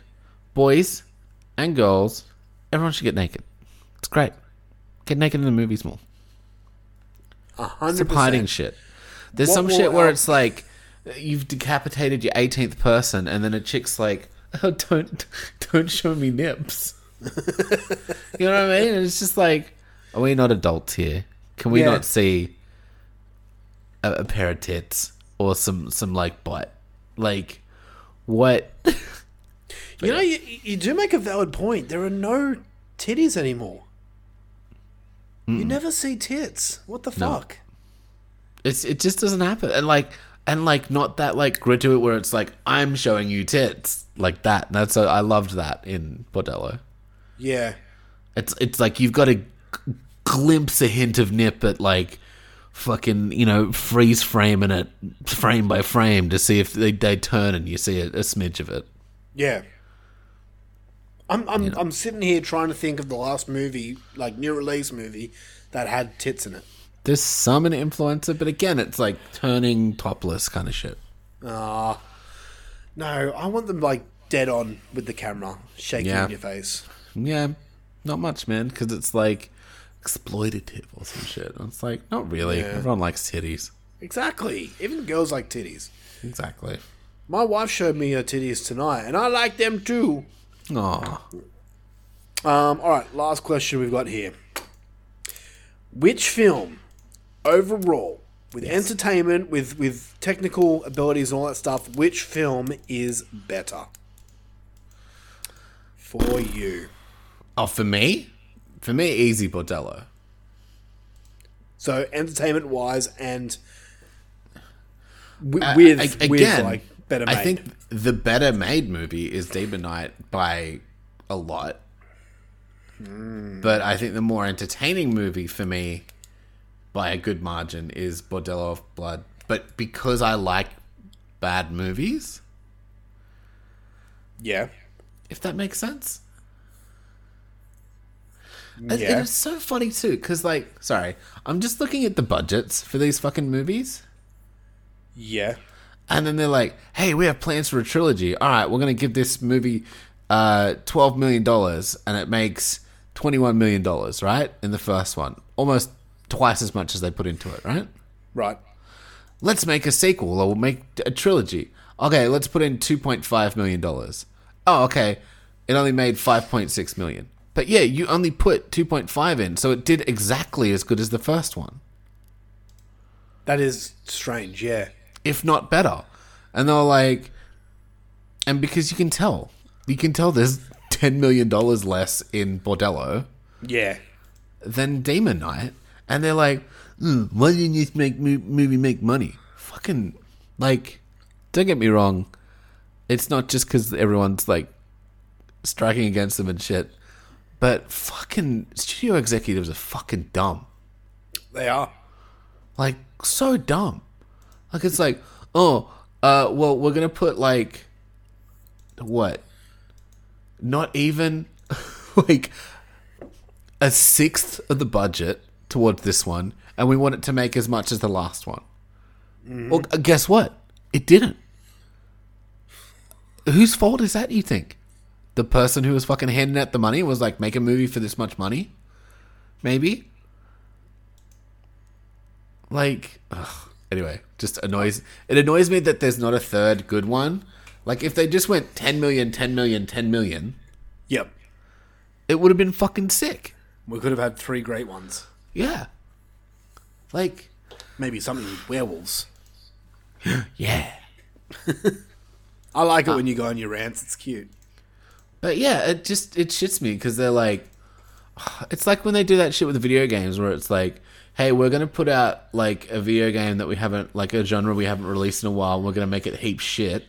boys and girls, everyone should get naked. It's great. Get naked in the movies more. A hundred Stop hiding percent. shit. There's What some shit where it's like you've decapitated your 18th person, and then a chick's like, oh, "Don't, don't show me nips." you know what I mean? And it's just like, are we not adults here? Can we Yeah. not see a, a pair of tits or some some like butt? Like, what? You know, you, you do make a valid point. There are no titties anymore. You never see tits. What the fuck? It's it just doesn't happen, and like and like not that like grit to it where it's like I'm showing you tits like that. That's a, I loved that in Bordello. Yeah. It's it's like you've got to g- glimpse a hint of nip at like fucking you know freeze framing it frame by frame to see if they, they turn and you see a, a smidge of it. Yeah. I'm I'm I'm sitting here trying to think of the last movie, like new release movie, that had tits in it. There's some in influencer, but again, it's like turning topless kind of shit. Ah. no, I want them like dead on with the camera, shaking Yeah. in your face. Yeah, not much, man, because it's like exploitative or some shit. And It's like not really. Yeah. Everyone likes titties. Exactly. Even girls like titties. Exactly. My wife showed me her titties tonight, and I like them too. Aw. Um, all right, last question we've got here. Which film, overall, with entertainment, with with technical abilities and all that stuff, which film is better for you? Oh, for me, for me, easy Bordello. So, entertainment wise, and wi- Uh, with a- with again, like better made. I think the better made movie is Demon Knight by a lot. Hmm. But I think the more entertaining movie for me, by a good margin, is Bordello of Blood. But because I like bad movies, yeah, if that makes sense. Yeah. And it's so funny too, because like, sorry, I'm just looking at the budgets for these fucking movies. yeah, And then they're like, "Hey, we have plans for a trilogy. All right, we're gonna give this movie uh, twelve million dollars, and it makes twenty-one million dollars, right? In the first one, almost twice as much as they put into it, right? right, Let's make a sequel, or we'll make a trilogy. Okay, let's put in two point five million dollars. Oh, okay, it only made five point six million. But yeah, you only put two point five in, so it did exactly as good as the first one. that is strange. Yeah, if not better. And they're like, and because you can tell, you can tell there's ten million dollars less in Bordello yeah, than Demon Knight, and they're like, "Mm, why didn't you make mo- movie make money? Fucking like, don't get me wrong, it's not just because everyone's like striking against them and shit, but fucking studio executives are fucking dumb. they are. like so dumb. Like it's like, oh, uh, well, we're gonna put like what? Not even [LAUGHS] like a sixth of the budget towards this one, and we want it to make as much as the last one. Well, uh, guess what? It didn't. Whose fault is that? You think the person who was fucking handing out the money was like, make a movie for this much money? Maybe. Like, ugh. Anyway, just annoys. It annoys me that there's not a third good one. Like, if they just went 10 million, 10 million, 10 million, Yep, it would have been fucking sick. we could have had three great ones. Yeah. Like, Maybe something with werewolves. [GASPS] yeah. [LAUGHS] I like it uh. when you go on your rants. It's cute. But yeah, it just it shits me because they're like, [SIGHS] it's like when they do that shit with the video games where it's like, hey, we're gonna put out like a video game that we haven't like a genre we haven't released in a while. and We're gonna make it heap shit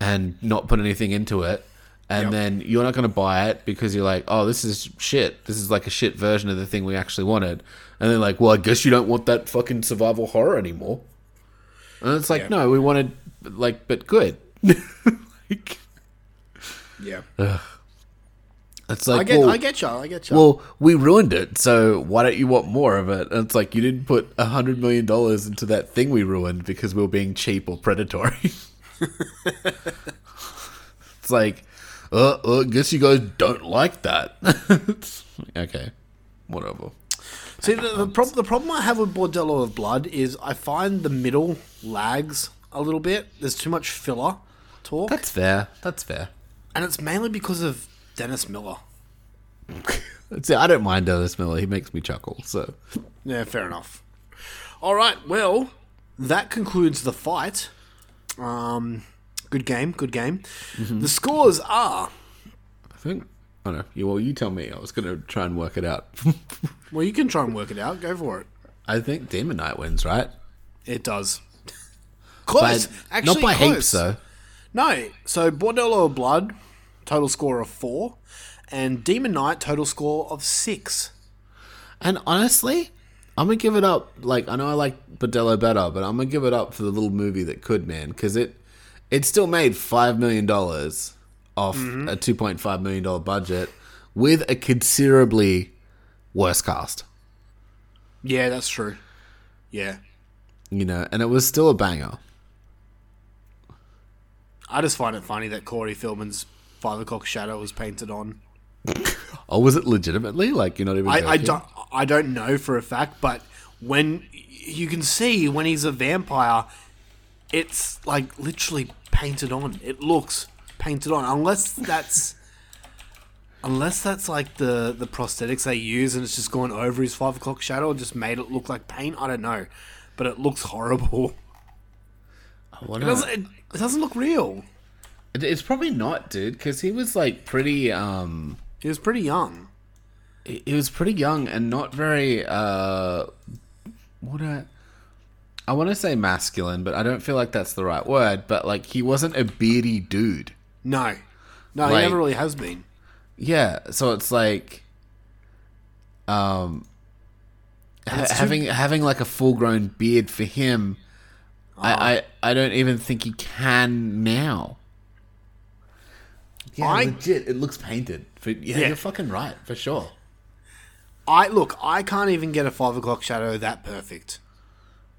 and not put anything into it, and Yep. then you're not gonna buy it because you're like, oh, this is shit. This is like a shit version of the thing we actually wanted. And they're like, well, I guess you don't want that fucking survival horror anymore. And it's like, Yeah. no, we wanted like, but good. [LAUGHS] like, Yeah, it's like, I get, well, I get you. I get you. well, we ruined it, so why don't you want more of it? And it's like you didn't put a hundred million dollars into that thing we ruined because we were being cheap or predatory. [LAUGHS] it's like, uh, uh, I guess you guys don't like that. [LAUGHS] okay, whatever. See, the, the, prob- the problem I have with Bordello of Blood is I find the middle lags a little bit. There's too much filler talk, That's fair. That's fair. and it's mainly because of Dennis Miller. [LAUGHS] See, I don't mind Dennis Miller. He makes me chuckle. So Yeah, fair enough. All right, well, that concludes the fight. Um, good game, good game. Mm-hmm. The scores are. I think. I don't know. You, well, you tell me. I was going to try and work it out. [LAUGHS] Well, you can try and work it out. Go for it. I think Demon Knight wins, right? It does. Close. But Actually, not by close. heaps, though. No. So Bordello of Blood, total score of four, and Demon Knight total score of six. And honestly, I'm gonna give it up. Like I know I like Bordello better, but I'm gonna give it up for the little movie that could, man, because it it still made five million dollars off mm-hmm. a two point five million dollar budget with a considerably worse cast. Yeah, that's true. Yeah. You know, and it was still a banger. I just find it funny that Corey Feldman's Five O'clock Shadow was painted on. [LAUGHS] Oh, was it legitimately? Like you're not even. I, I don't I don't know for a fact, but when you can see when he's a vampire, it's like literally painted on. It looks painted on, unless that's [LAUGHS] unless that's like the the prosthetics they use and it's just gone over his five o'clock shadow and just made it look like paint. I don't know, but it looks horrible. I It doesn't, it, it doesn't look real. It- It's probably not, dude, because he was like pretty. um He was pretty young. he he was pretty young and not very uh what I I want to say masculine, but I don't feel like that's the right word. But like, he wasn't a beardy dude. No, no, he never really has been. Yeah, so it's like, um, ha- it's too- having having like a full grown beard for him. I, I I don't even think he can now. Yeah, I- legit, it looks painted. For, yeah, Yeah. you're fucking right for sure. I look, I can't even get a five o'clock shadow that perfect,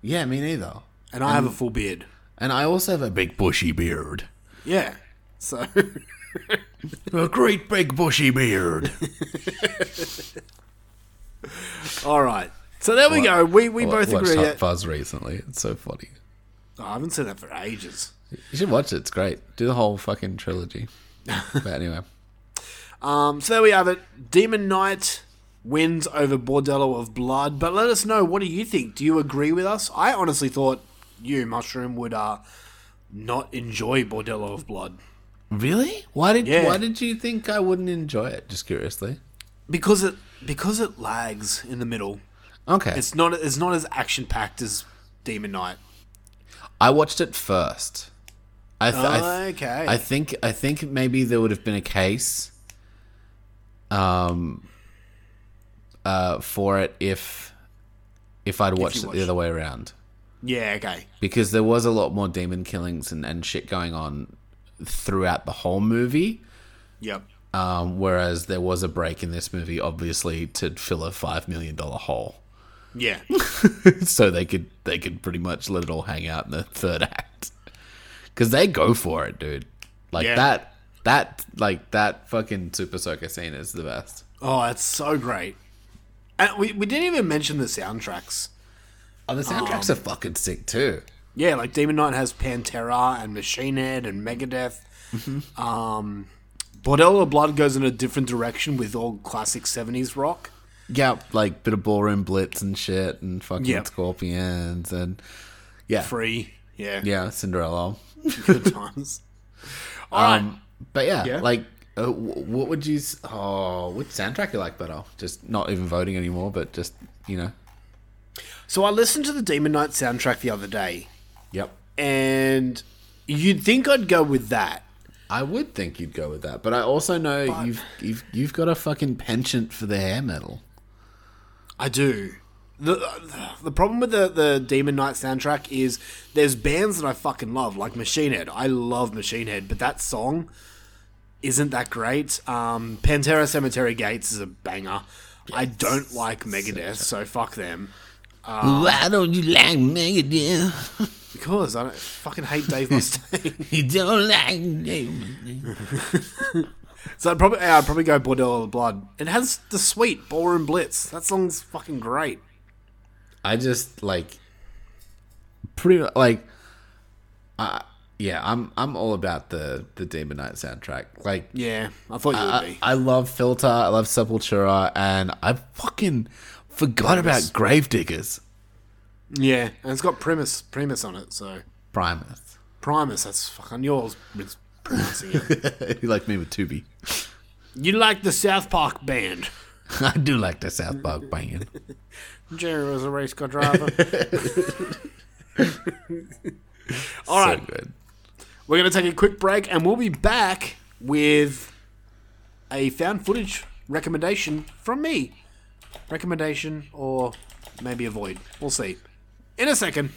Yeah, me neither. and I have a full beard. And I also have a big bushy beard. Yeah, so [LAUGHS] A great big bushy beard. [LAUGHS] all right. So there we go. We we both watched agree Hot that Fuzz recently. It's so funny. Oh, I haven't seen that for ages. You should watch it. It's great. Do the whole fucking trilogy. [LAUGHS] but anyway, Um, so there we have it. Demon Knight wins over Bordello of Blood. But let us know. What do you think? Do you agree with us? I honestly thought you, Mushroom, would uh not enjoy Bordello of Blood really? Why did Yeah. Why did you think I wouldn't enjoy it? Just curiously. because it because it lags in the middle. Okay. It's not it's not as action packed as Demon Knight. I watched it first. I, th- I th- Okay. I think I think maybe there would have been a case, um, uh, for it if if I'd watched it watched- the other way around. Yeah. Okay. because there was a lot more demon killings and, and shit going on throughout the whole movie. Yep. Um, whereas there was a break in this movie, obviously, to fill a five million dollar hole, [LAUGHS] Yeah. so they could they could pretty much let it all hang out in the third act. Because they go for it, dude. Like Yeah. that that like that fucking super soaker scene is the best. Oh, it's so great. And we, we didn't even mention the soundtracks. Oh, the soundtracks are fucking sick too. Yeah, like Demon Knight has Pantera and Machine Head and Megadeth. Mm-hmm. Um, Bordello Blood goes in a different direction with all classic 70s rock. Yeah, like bit of ballroom blitz and shit, and fucking Yeah. scorpions and yeah, Free. Yeah. yeah, Cinderella. [LAUGHS] Good times. [LAUGHS] All right. Um, but yeah, Yeah. like, uh, what would you? s- Oh, which soundtrack you like better? Just not even voting anymore, but just you know. So I listened to the Demon Knight soundtrack the other day, Yep. and you'd think I'd go with that. I would think you'd go with that, but I also know you've you've you've got a fucking penchant for the hair metal. I do. The, the problem with the, the Demon Knight soundtrack is there's bands that I fucking love, like Machine Head. I love Machine Head, but that song isn't that great. Um, Pantera Cemetery Gates is a banger. I don't like Megadeth, so fuck them. Why don't you like Megadeth? [LAUGHS] Because I don't, fucking hate Dave Mustaine. [LAUGHS] You don't like Megadeth. [LAUGHS] so I'd probably I'd probably go Bordello of Blood. It has the sweet Ballroom Blitz. That song's fucking great. I just like pretty like, uh, yeah, I'm I'm all about the the Demon Knight soundtrack. Like, Yeah, I thought you would be. I love Filter, I love Sepultura, and I fucking forgot about Gravediggers. Yeah, and it's got Primus Primus on it, so Primus. Primus, that's fucking yours. It's pronouncing it. you like me with Tubi. You like the South Park band. [LAUGHS] I do like the South Park banging. [LAUGHS] Jerry was a race car driver. [LAUGHS] All so right, good. we're going to take a quick break and we'll be back with a found footage recommendation from me. Recommendation or maybe avoid. We'll see. In a second.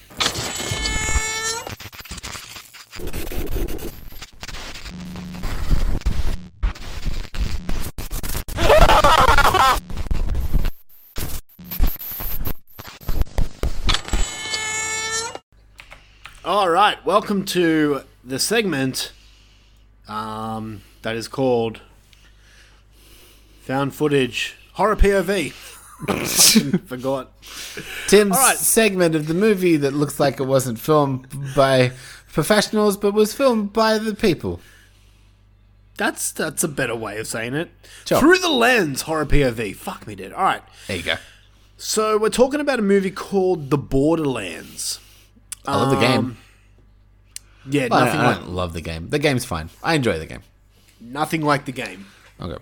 Right, welcome to the segment um, that is called Found Footage Horror POV. [LAUGHS] Forgot. Tim's right. segment of the movie that looks like it wasn't filmed by professionals but was filmed by the people. That's that's a better way of saying it. Sure. Through the lens horror POV. Fuck me, dude. All right. There you go. So we're talking about a movie called The Borderlands. I love the game. Yeah, I, nothing I like don't love the game. The game's fine. I enjoy the game. nothing like the game. Okay.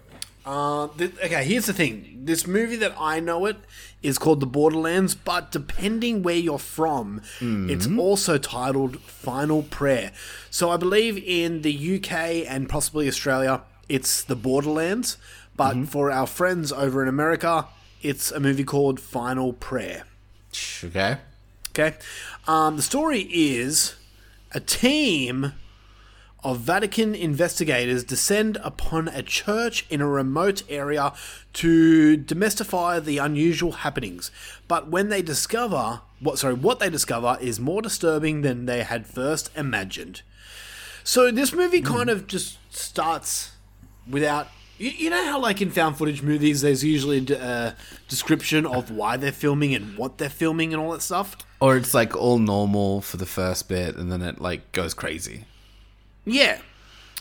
Uh, th- okay, here's the thing. This movie that I know it is called The Borderlands, but depending where you're from, it's also titled Final Prayer. So I believe in the UK and possibly Australia, it's The Borderlands, but for our friends over in America, it's a movie called Final Prayer. Okay. Okay. Um, the story is a team of Vatican investigators descend upon a church in a remote area to demystify the unusual happenings. But when they discover what sorry, what they discover is more disturbing than they had first imagined. So this movie kind of just starts without you, you know how like in found footage movies there's usually a d- uh, description of why they're filming and what they're filming and all that stuff Or it's like all normal for the first bit and then it like goes crazy. Yeah.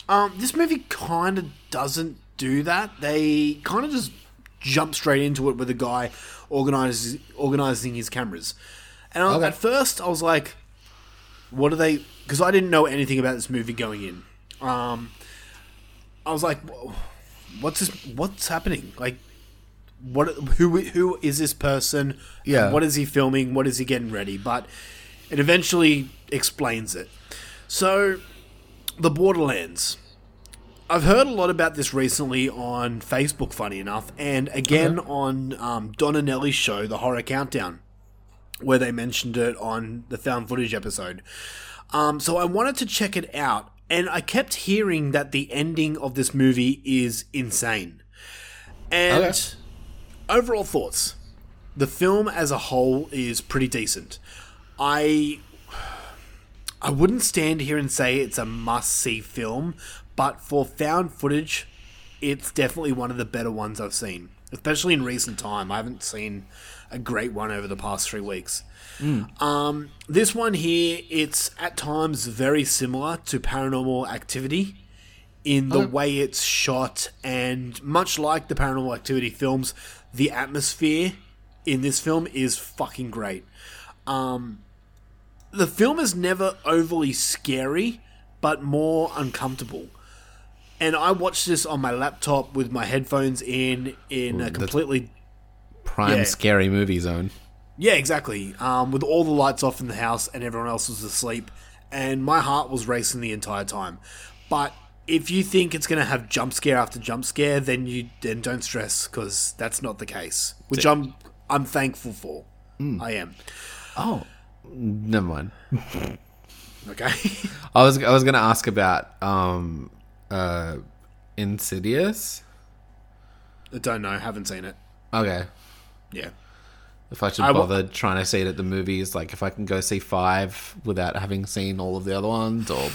Um, this movie kind of doesn't do that. They kind of just jump straight into it with a guy organizes, organizing his cameras. And I, at first, I was like, what are they... Because I didn't know anything about this movie going in. Um, I was like, "Whoa, what's this, what's happening? Like, what? Who? Who is this person? Yeah. What is he filming? What is he getting ready? But it eventually explains it. So, the Borderlands. I've heard a lot about this recently on Facebook, funny enough, and again on um, Donna Nelly's show, The Horror Countdown, where they mentioned it on the found footage episode. Um, so I wanted to check it out, and I kept hearing that the ending of this movie is insane. And Okay. overall thoughts the film as a whole is pretty decent. I I wouldn't stand here and say it's a must see film, but for found footage, it's definitely one of the better ones I've seen, especially in recent time. I haven't seen a great one over the past three weeks. Um, this one here, it's at times very similar to Paranormal Activity in the way it's shot, and much like the Paranormal Activity films, the atmosphere in this film is fucking great. Um, the film is never overly scary, but more uncomfortable. And I watched this on my laptop with my headphones in, in a completely Prime Yeah. scary movie zone. Yeah, exactly. Um, with all the lights off in the house and everyone else was asleep, and my heart was racing the entire time. But if you think it's going to have jump scare after jump scare, then you then don't stress because that's not the case. Which I'm I'm thankful for. I am. Oh, never mind. [LAUGHS] Okay. [LAUGHS] I was I was gonna ask about um uh Insidious. I don't know. Haven't seen it. Okay. Yeah. If I should I bother trying to see it at the movies, like if I can go see five without having seen all of the other ones, or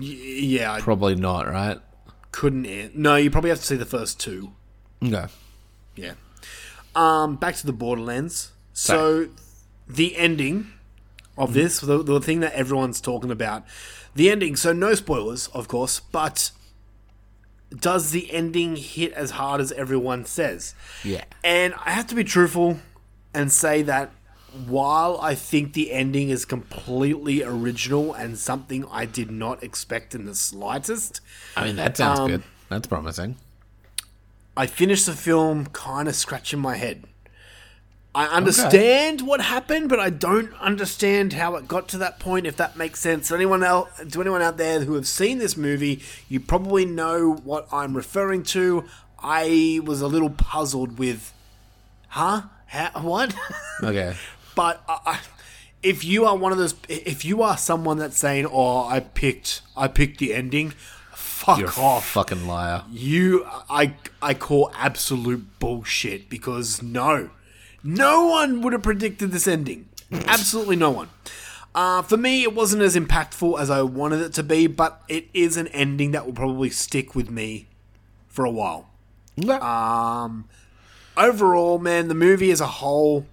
yeah. I probably not, right? couldn't. an- No, you probably have to see the first two. Okay. Yeah. Um, back to the Borderlands. So, the ending of this, the, the thing that everyone's talking about, the ending. So, no spoilers, of course, but does the ending hit as hard as everyone says? Yeah. And I have to be truthful and say that while I think the ending is completely original and something I did not expect in the slightest, I mean, that sounds Um, good. That's promising. I finished the film kind of scratching my head. I understand what happened, but I don't understand how it got to that point. If that makes sense, anyone else, to anyone out there who have seen this movie, you probably know what I'm referring to. I was a little puzzled with, huh? What? Okay. [LAUGHS] but I, I, if you are one of those, if you are someone that's saying, "Oh, I picked, I picked the ending," fuck You're a off. fucking liar. You, I, I call absolute bullshit because no, no one would have predicted this ending. Absolutely no one. Uh, for me, it wasn't as impactful as I wanted it to be, but it is an ending that will probably stick with me for a while. Um, overall, man, the movie as a whole,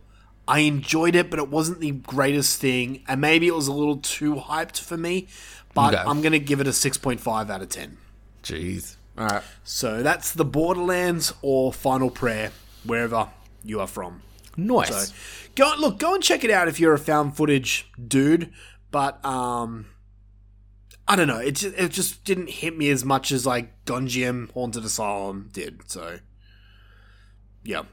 I enjoyed it, but it wasn't the greatest thing, and maybe it was a little too hyped for me. But Okay. I'm gonna give it a 6.5 out of 10. Jeez. All right. So that's the Borderlands or Final Prayer, wherever you are from. Nice. So go look, go and check it out if you're a found footage dude. But um, I don't know. It just, it just didn't hit me as much as like Gonjiam Haunted Asylum did. So yeah.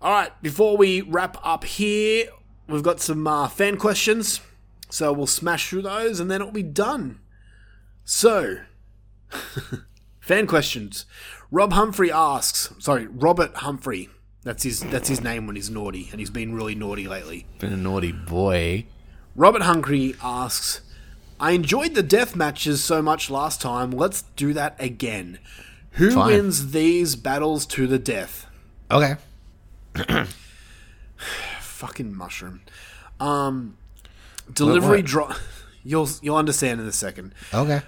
All right. Before we wrap up here, we've got some uh, fan questions. So we'll smash through those and then it'll be done. So [LAUGHS] Fan questions. Rob Humphrey asks, sorry, Robert Humphrey. That's his that's his name when he's naughty, and he's been really naughty lately. Been a naughty boy. Robert Humphrey asks, I enjoyed the death matches so much last time. Let's do that again. Who Fine. wins these battles to the death? Okay. [CLEARS THROAT] Fucking mushroom. Um, delivery drive. You'll you'll understand in a second. Okay.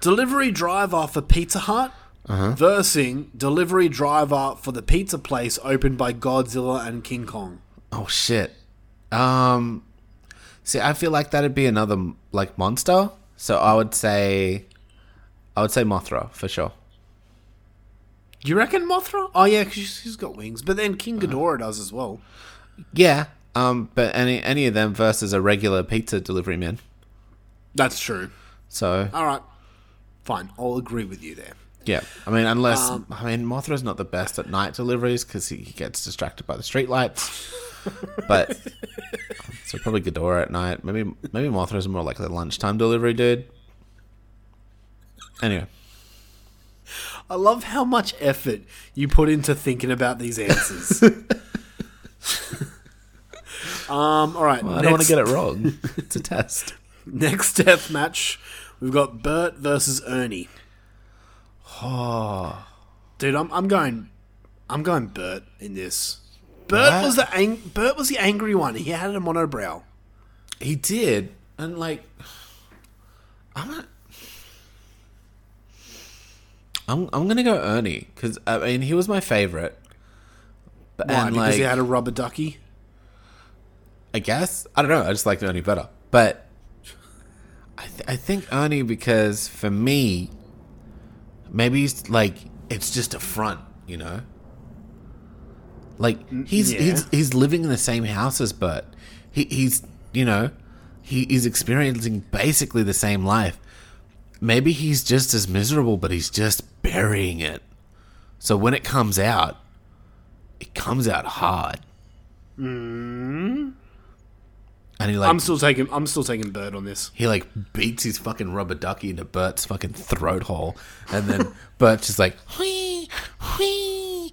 Delivery driver for Pizza Hut versus delivery driver for the pizza place opened by Godzilla and King Kong. Oh shit. Um. See, I feel like that'd be another like monster. So I would say, I would say Mothra for sure. You reckon Mothra? Oh yeah, because she's got wings. But then King Ghidorah does as well. Yeah. Um. But any any of them versus a regular pizza delivery man. That's true. So All right, fine. I'll agree with you there. yeah. I mean, unless I mean Mothra's not the best at night deliveries because he, he gets distracted by the streetlights. [LAUGHS] but so probably Ghidorah at night. Maybe maybe Mothra's more like the lunchtime delivery dude. Anyway. I love how much effort you put into thinking about these answers. [LAUGHS] um. All right. I don't want to get it wrong. [LAUGHS] it's a test. Next death match, we've got Bert versus Ernie. Oh, Dude, I'm, I'm going, I'm going Bert in this. Bert What? was the ang- Bert was the angry one. He had a monobrow. he did, and like, I'm not. I'm I'm gonna go Ernie because I mean he was my favorite. But Why? and because like he had a rubber ducky. I guess I don't know. I just liked Ernie better, but I th- I think Ernie because for me, maybe he's like it's just a front, you know. Like mm, he's yeah. he's he's living in the same house as Bert. He he's you know he is experiencing basically the same life. Maybe he's just as miserable, but he's just burying it. So when it comes out, it comes out hard. Mm-hmm. And he like I'm still taking. I'm still taking Bert on this. he like beats his fucking rubber ducky into Bert's fucking throat hole, and then [LAUGHS] Bert's just like whee whee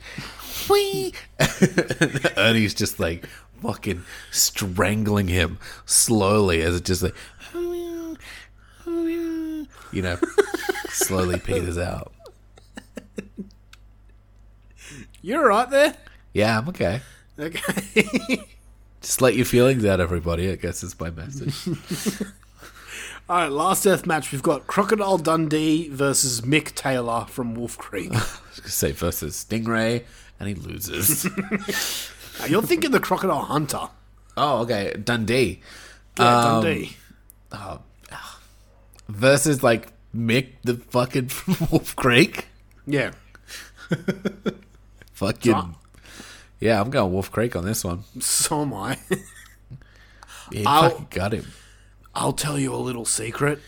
whee. and [LAUGHS] Ernie's just like fucking strangling him slowly as it just like you know slowly peters out. You're right there. Yeah, I'm okay. Okay. [LAUGHS] Just let your feelings out, everybody. I guess is my message. [LAUGHS] All right. Last death match. We've got Crocodile Dundee versus Mick Taylor from Wolf Creek. [LAUGHS] I was gonna say versus Stingray, and he loses. Now, you're thinking the Crocodile Hunter. oh, okay. Dundee. Yeah, Um, Dundee. Versus like Mick the fucking [LAUGHS] Wolf Creek. Yeah. [LAUGHS] Fucking yeah, I'm going Wolf Creek on this one. So am I. [LAUGHS] Yeah, fucking got him. I'll tell you a little secret.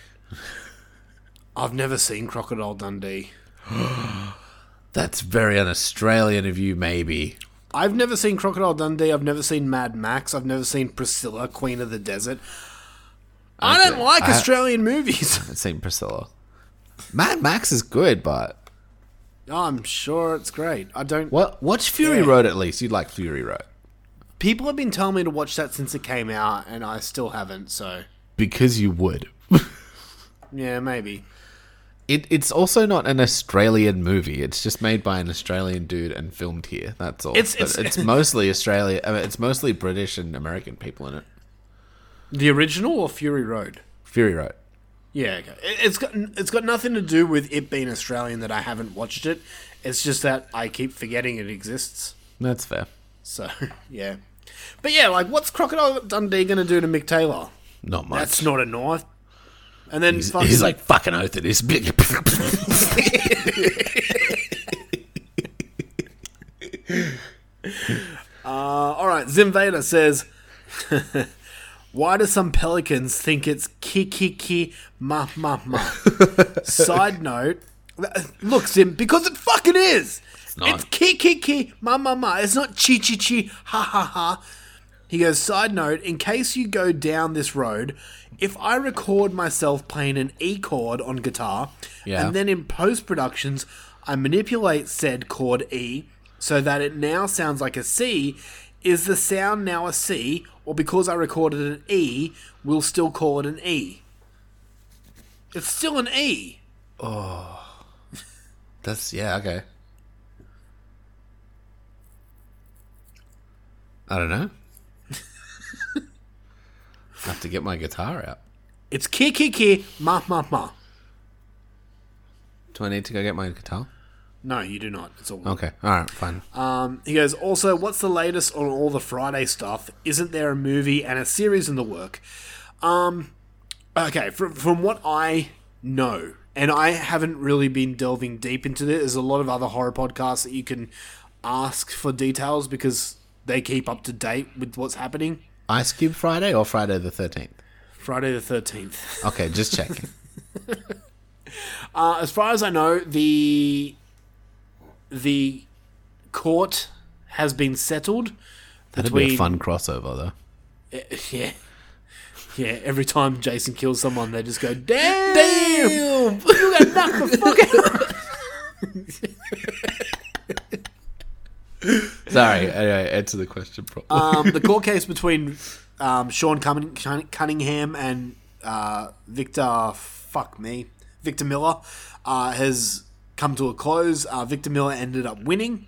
I've never seen Crocodile Dundee. [GASPS] That's very un-Australian of you, maybe. I've never seen Crocodile Dundee. I've never seen Mad Max. I've never seen Priscilla, Queen of the Desert. I don't Okay. like I- Australian movies. [LAUGHS] I've seen Priscilla. Mad Max is good, but I'm sure it's great. I don't. what? Watch Fury Yeah. Road at least. You'd like Fury Road People have been telling me to watch that since it came out, and I still haven't. So because you would. [LAUGHS] yeah, maybe. It, it's also not an Australian movie. It's just made by an Australian dude and filmed here. That's all. It's- it's- it's [LAUGHS] mostly Australia. I mean, it's mostly British and American people in it. The original or Fury Road? Fury Road. Yeah, okay. It- It's got it's got nothing to do with it being Australian that I haven't watched it. It's just that I keep forgetting it exists. That's fair. So [LAUGHS] yeah, but yeah, like what's Crocodile Dundee gonna do to Mick Taylor? Not much. That's not a knife. And then He's, fucking, he's like fucking oath it is big. [LAUGHS] uh, all right. Zimvader says, [LAUGHS] "Why do some pelicans think it's ki ki ki ma ma ma?" [LAUGHS] Side note. Look, Sim, because it fucking is. It's, not. ki ki ki ma ma ma. It's not chi chi chi ha ha ha. He goes, side note, in case you go down this road, if I record myself playing an E chord on guitar, Yeah. and then in post productions, I manipulate said chord E so that it now sounds like a C, is the sound now a C, or because I recorded an E, we'll still call it an E? It's still an E. Oh. That's yeah okay. I don't know. I [LAUGHS] have to get my guitar out. It's ki ki ki ma ma ma. Do I need to go get my guitar? No, you do not. It's all. Okay, all right, fine. Um, he goes, also, what's the latest on all the Friday stuff? Isn't there a movie and a series in the work? Um, okay, from, from what I know, and I haven't really been delving deep into this, there's a lot of other horror podcasts that you can ask for details because they keep up to date with what's happening. Ice Cube Friday or Friday the thirteenth? Friday the 13th. Okay, just [LAUGHS] checking. Uh, as far as I know, the the court has been settled That'd be a fun crossover though. Yeah. Yeah, every time Jason kills someone, they just go, damn! Damn! [LAUGHS] You got knocked the fuck out! [LAUGHS] Sorry, anyway, answer the question properly. um, the court [LAUGHS] case between um, Sean Cunningham and uh, Victor, fuck me, Victor Miller, uh, has come to a close. Uh, Victor Miller ended up winning,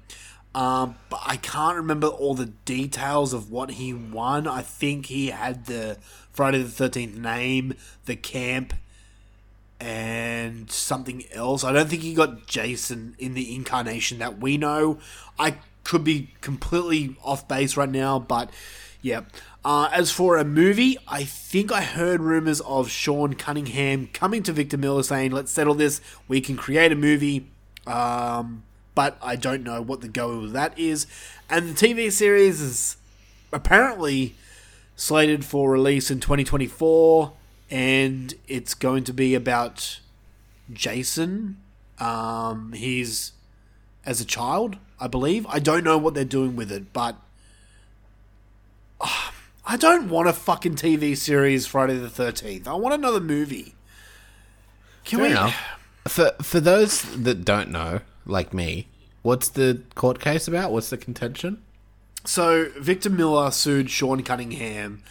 um, but I can't remember all the details of what he won. I think he had the Friday the Thirteenth name, the camp, and something else. I don't think he got Jason in the incarnation that we know. I could be completely off base right now, but yeah. Uh, as for a movie, I think I heard rumors of Sean Cunningham coming to Victor Miller saying, "Let's settle this. We can create a movie." Um, but I don't know what the go of that is. And the TV series is apparently slated for release in 2024 and it's going to be about Jason um he's as a child I believe I don't know what they're doing with it but Ah, I don't want a fucking TV series Friday the 13th I want another movie can Fair we enough. For for those that don't know, like me, what's the court case about? What's the contention? So Victor Miller sued Sean Cunningham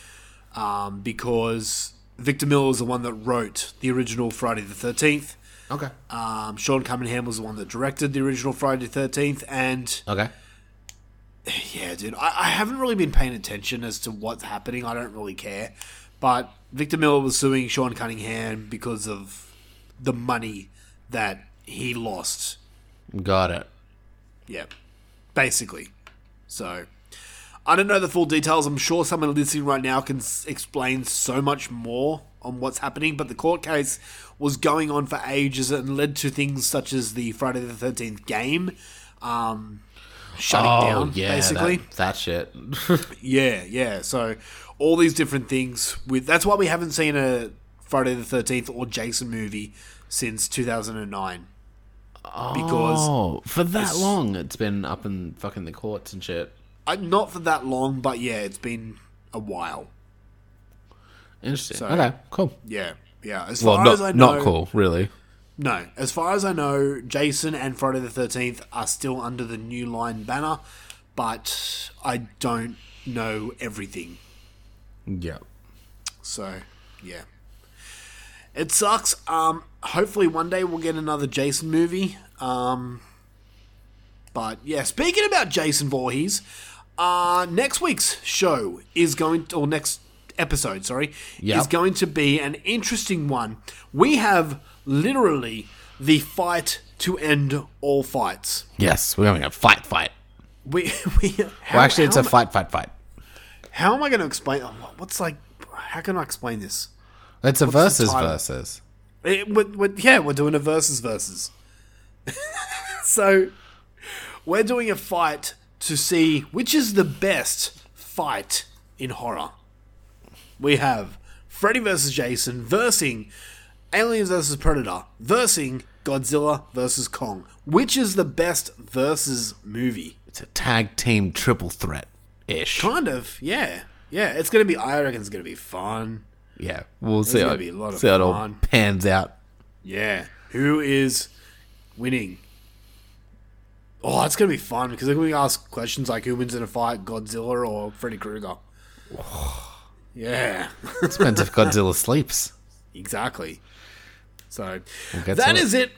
um, because Victor Miller was the one that wrote the original Friday the Thirteenth. Okay. Um, Sean Cunningham was the one that directed the original Friday the Thirteenth, and Okay. Yeah, dude, I, I haven't really been paying attention as to what's happening. I don't really care, but Victor Miller was suing Sean Cunningham because of the money that he lost Got it. Yeah, basically. So, I don't know the full details. I'm sure someone listening right now can s- explain so much more on what's happening. But the court case was going on for ages and led to things such as the Friday the Thirteenth game um, shutting Oh down. yeah, basically, that, that shit. [LAUGHS] yeah, yeah. So all these different things. With that's why we haven't seen a Friday the Thirteenth or Jason movie since two thousand and nine. Because oh, for that it's- long, it's been up in fucking the courts and shit. uh, not for that long, but yeah, it's been a while. Interesting. So- okay, cool. Yeah, yeah. As Well, far not as I know, not cool, really. No, as far as I know, Jason and Friday the Thirteenth are still under the New Line banner, but I don't know everything. Yeah. So, yeah. It sucks. Um, hopefully one day we'll get another Jason movie. Um, but yeah, speaking about Jason Voorhees, uh, next week's show is going to, or next episode, sorry, Yep. is going to be an interesting one. We have literally the fight to end all fights. Yes, we're having a fight, fight. We, [LAUGHS] we how, Well, actually, it's a fight, fight, fight. How am I going to explain? oh, What's like? How can I explain this? It's a the versus versus. It, we're, we're- yeah, we're doing a versus versus. [LAUGHS] so we're doing a fight to see which is the best fight in horror. We have Freddy versus Jason versing Aliens versus Predator versing Godzilla versus Kong. Which is the best versus movie? It's a tag team triple threat ish. Kind of, yeah, yeah. It's gonna be. I reckon it's gonna be fun. Yeah, we'll see gonna how, be a lot of see how it all pans out. Yeah. Who is winning? Oh, it's gonna be fun because they're gonna ask questions like who wins in a fight, Godzilla or Freddy Krueger. [SIGHS] yeah, Depends if [LAUGHS] Godzilla sleeps. exactly. So get that to it. is it.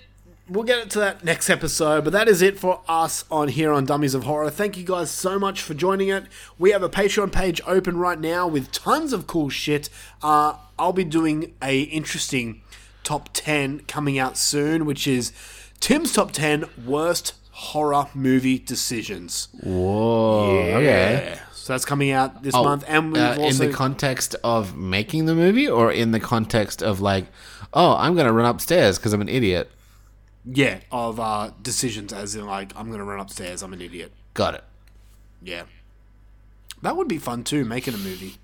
We'll get it to that next episode, but that is it for us on here on Dummies of Horror. Thank you guys so much for joining it. We have a Patreon page open right now with tons of cool shit. Uh, I'll be doing a interesting top 10 coming out soon, which is Tim's top 10 worst horror movie decisions. Whoa. Okay. Yeah. So that's coming out this Oh, month, and we've uh, also in the context of making the movie, or in the context of like, oh, I'm gonna run upstairs because I'm an idiot. yeah of uh, decisions, as in like I'm gonna run upstairs, I'm an idiot. Got it. Yeah, that would be fun too, making a movie.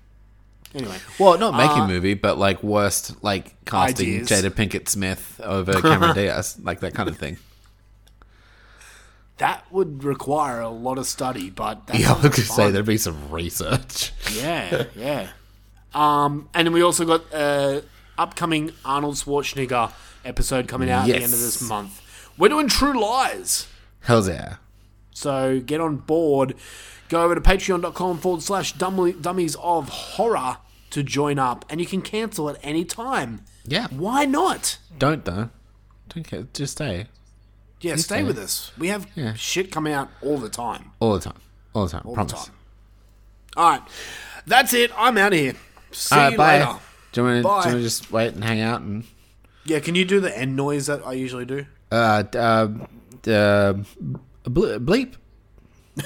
Anyway, Well, not making Uh, a movie, but like worst, like casting Ideas. Jada Pinkett Smith over [LAUGHS] Cameron Diaz, like that kind of thing. that would require a lot of study, but Yeah, I was gonna say there'd be some research. Yeah, yeah. Um, and then we also got uh, upcoming Arnold Schwarzenegger episode coming out at the end of this month. We're doing True Lies. Hell's yeah. So get on board. Go over to patreon.com forward slash dummies of horror to join up. And you can cancel at any time. Yeah. Why not? Don't though. Don't care. Just stay Yeah, stay stay. with us. We have Yeah. shit coming out all the time. all the time. All the time. All Promise. the time. All right. That's it. I'm out of here. See right, you bye. later. Do you want Bye. to just wait and hang out and Yeah, can you do the end noise that I usually do? uh d- uh, d- uh ble- bleep? [LAUGHS]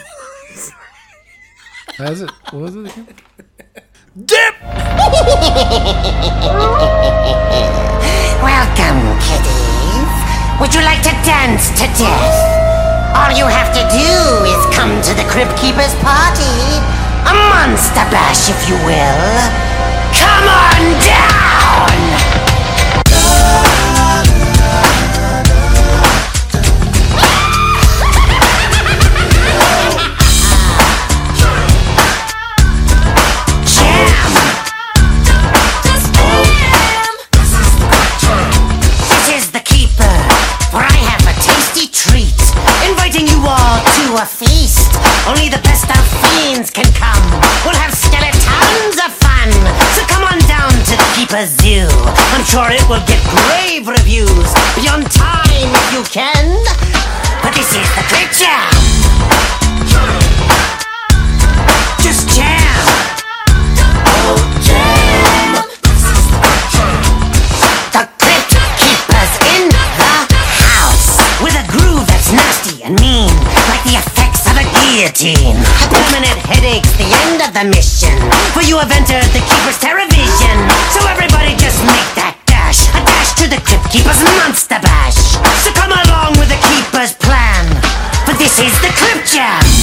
How's it? What was it again? Dip! Welcome, kiddies. Would you like to dance to death? All you have to do is come to the Crypt Keeper's party. A monster bash, if you will. Come on down! Sure it will get rave reviews. Be on time if you can. But this is the Crypt Jam. Just jam. Oh, jam. The Crypt Keeper's in the house with a groove that's nasty and mean, like the effects of a guillotine. Permanent headaches, the end of the mission. For you have entered the Keeper's Terrorvision. So everybody just make that to the Crypt Keeper's Monster Bash. So come along with the Keeper's plan, for this is the Crypt Jam.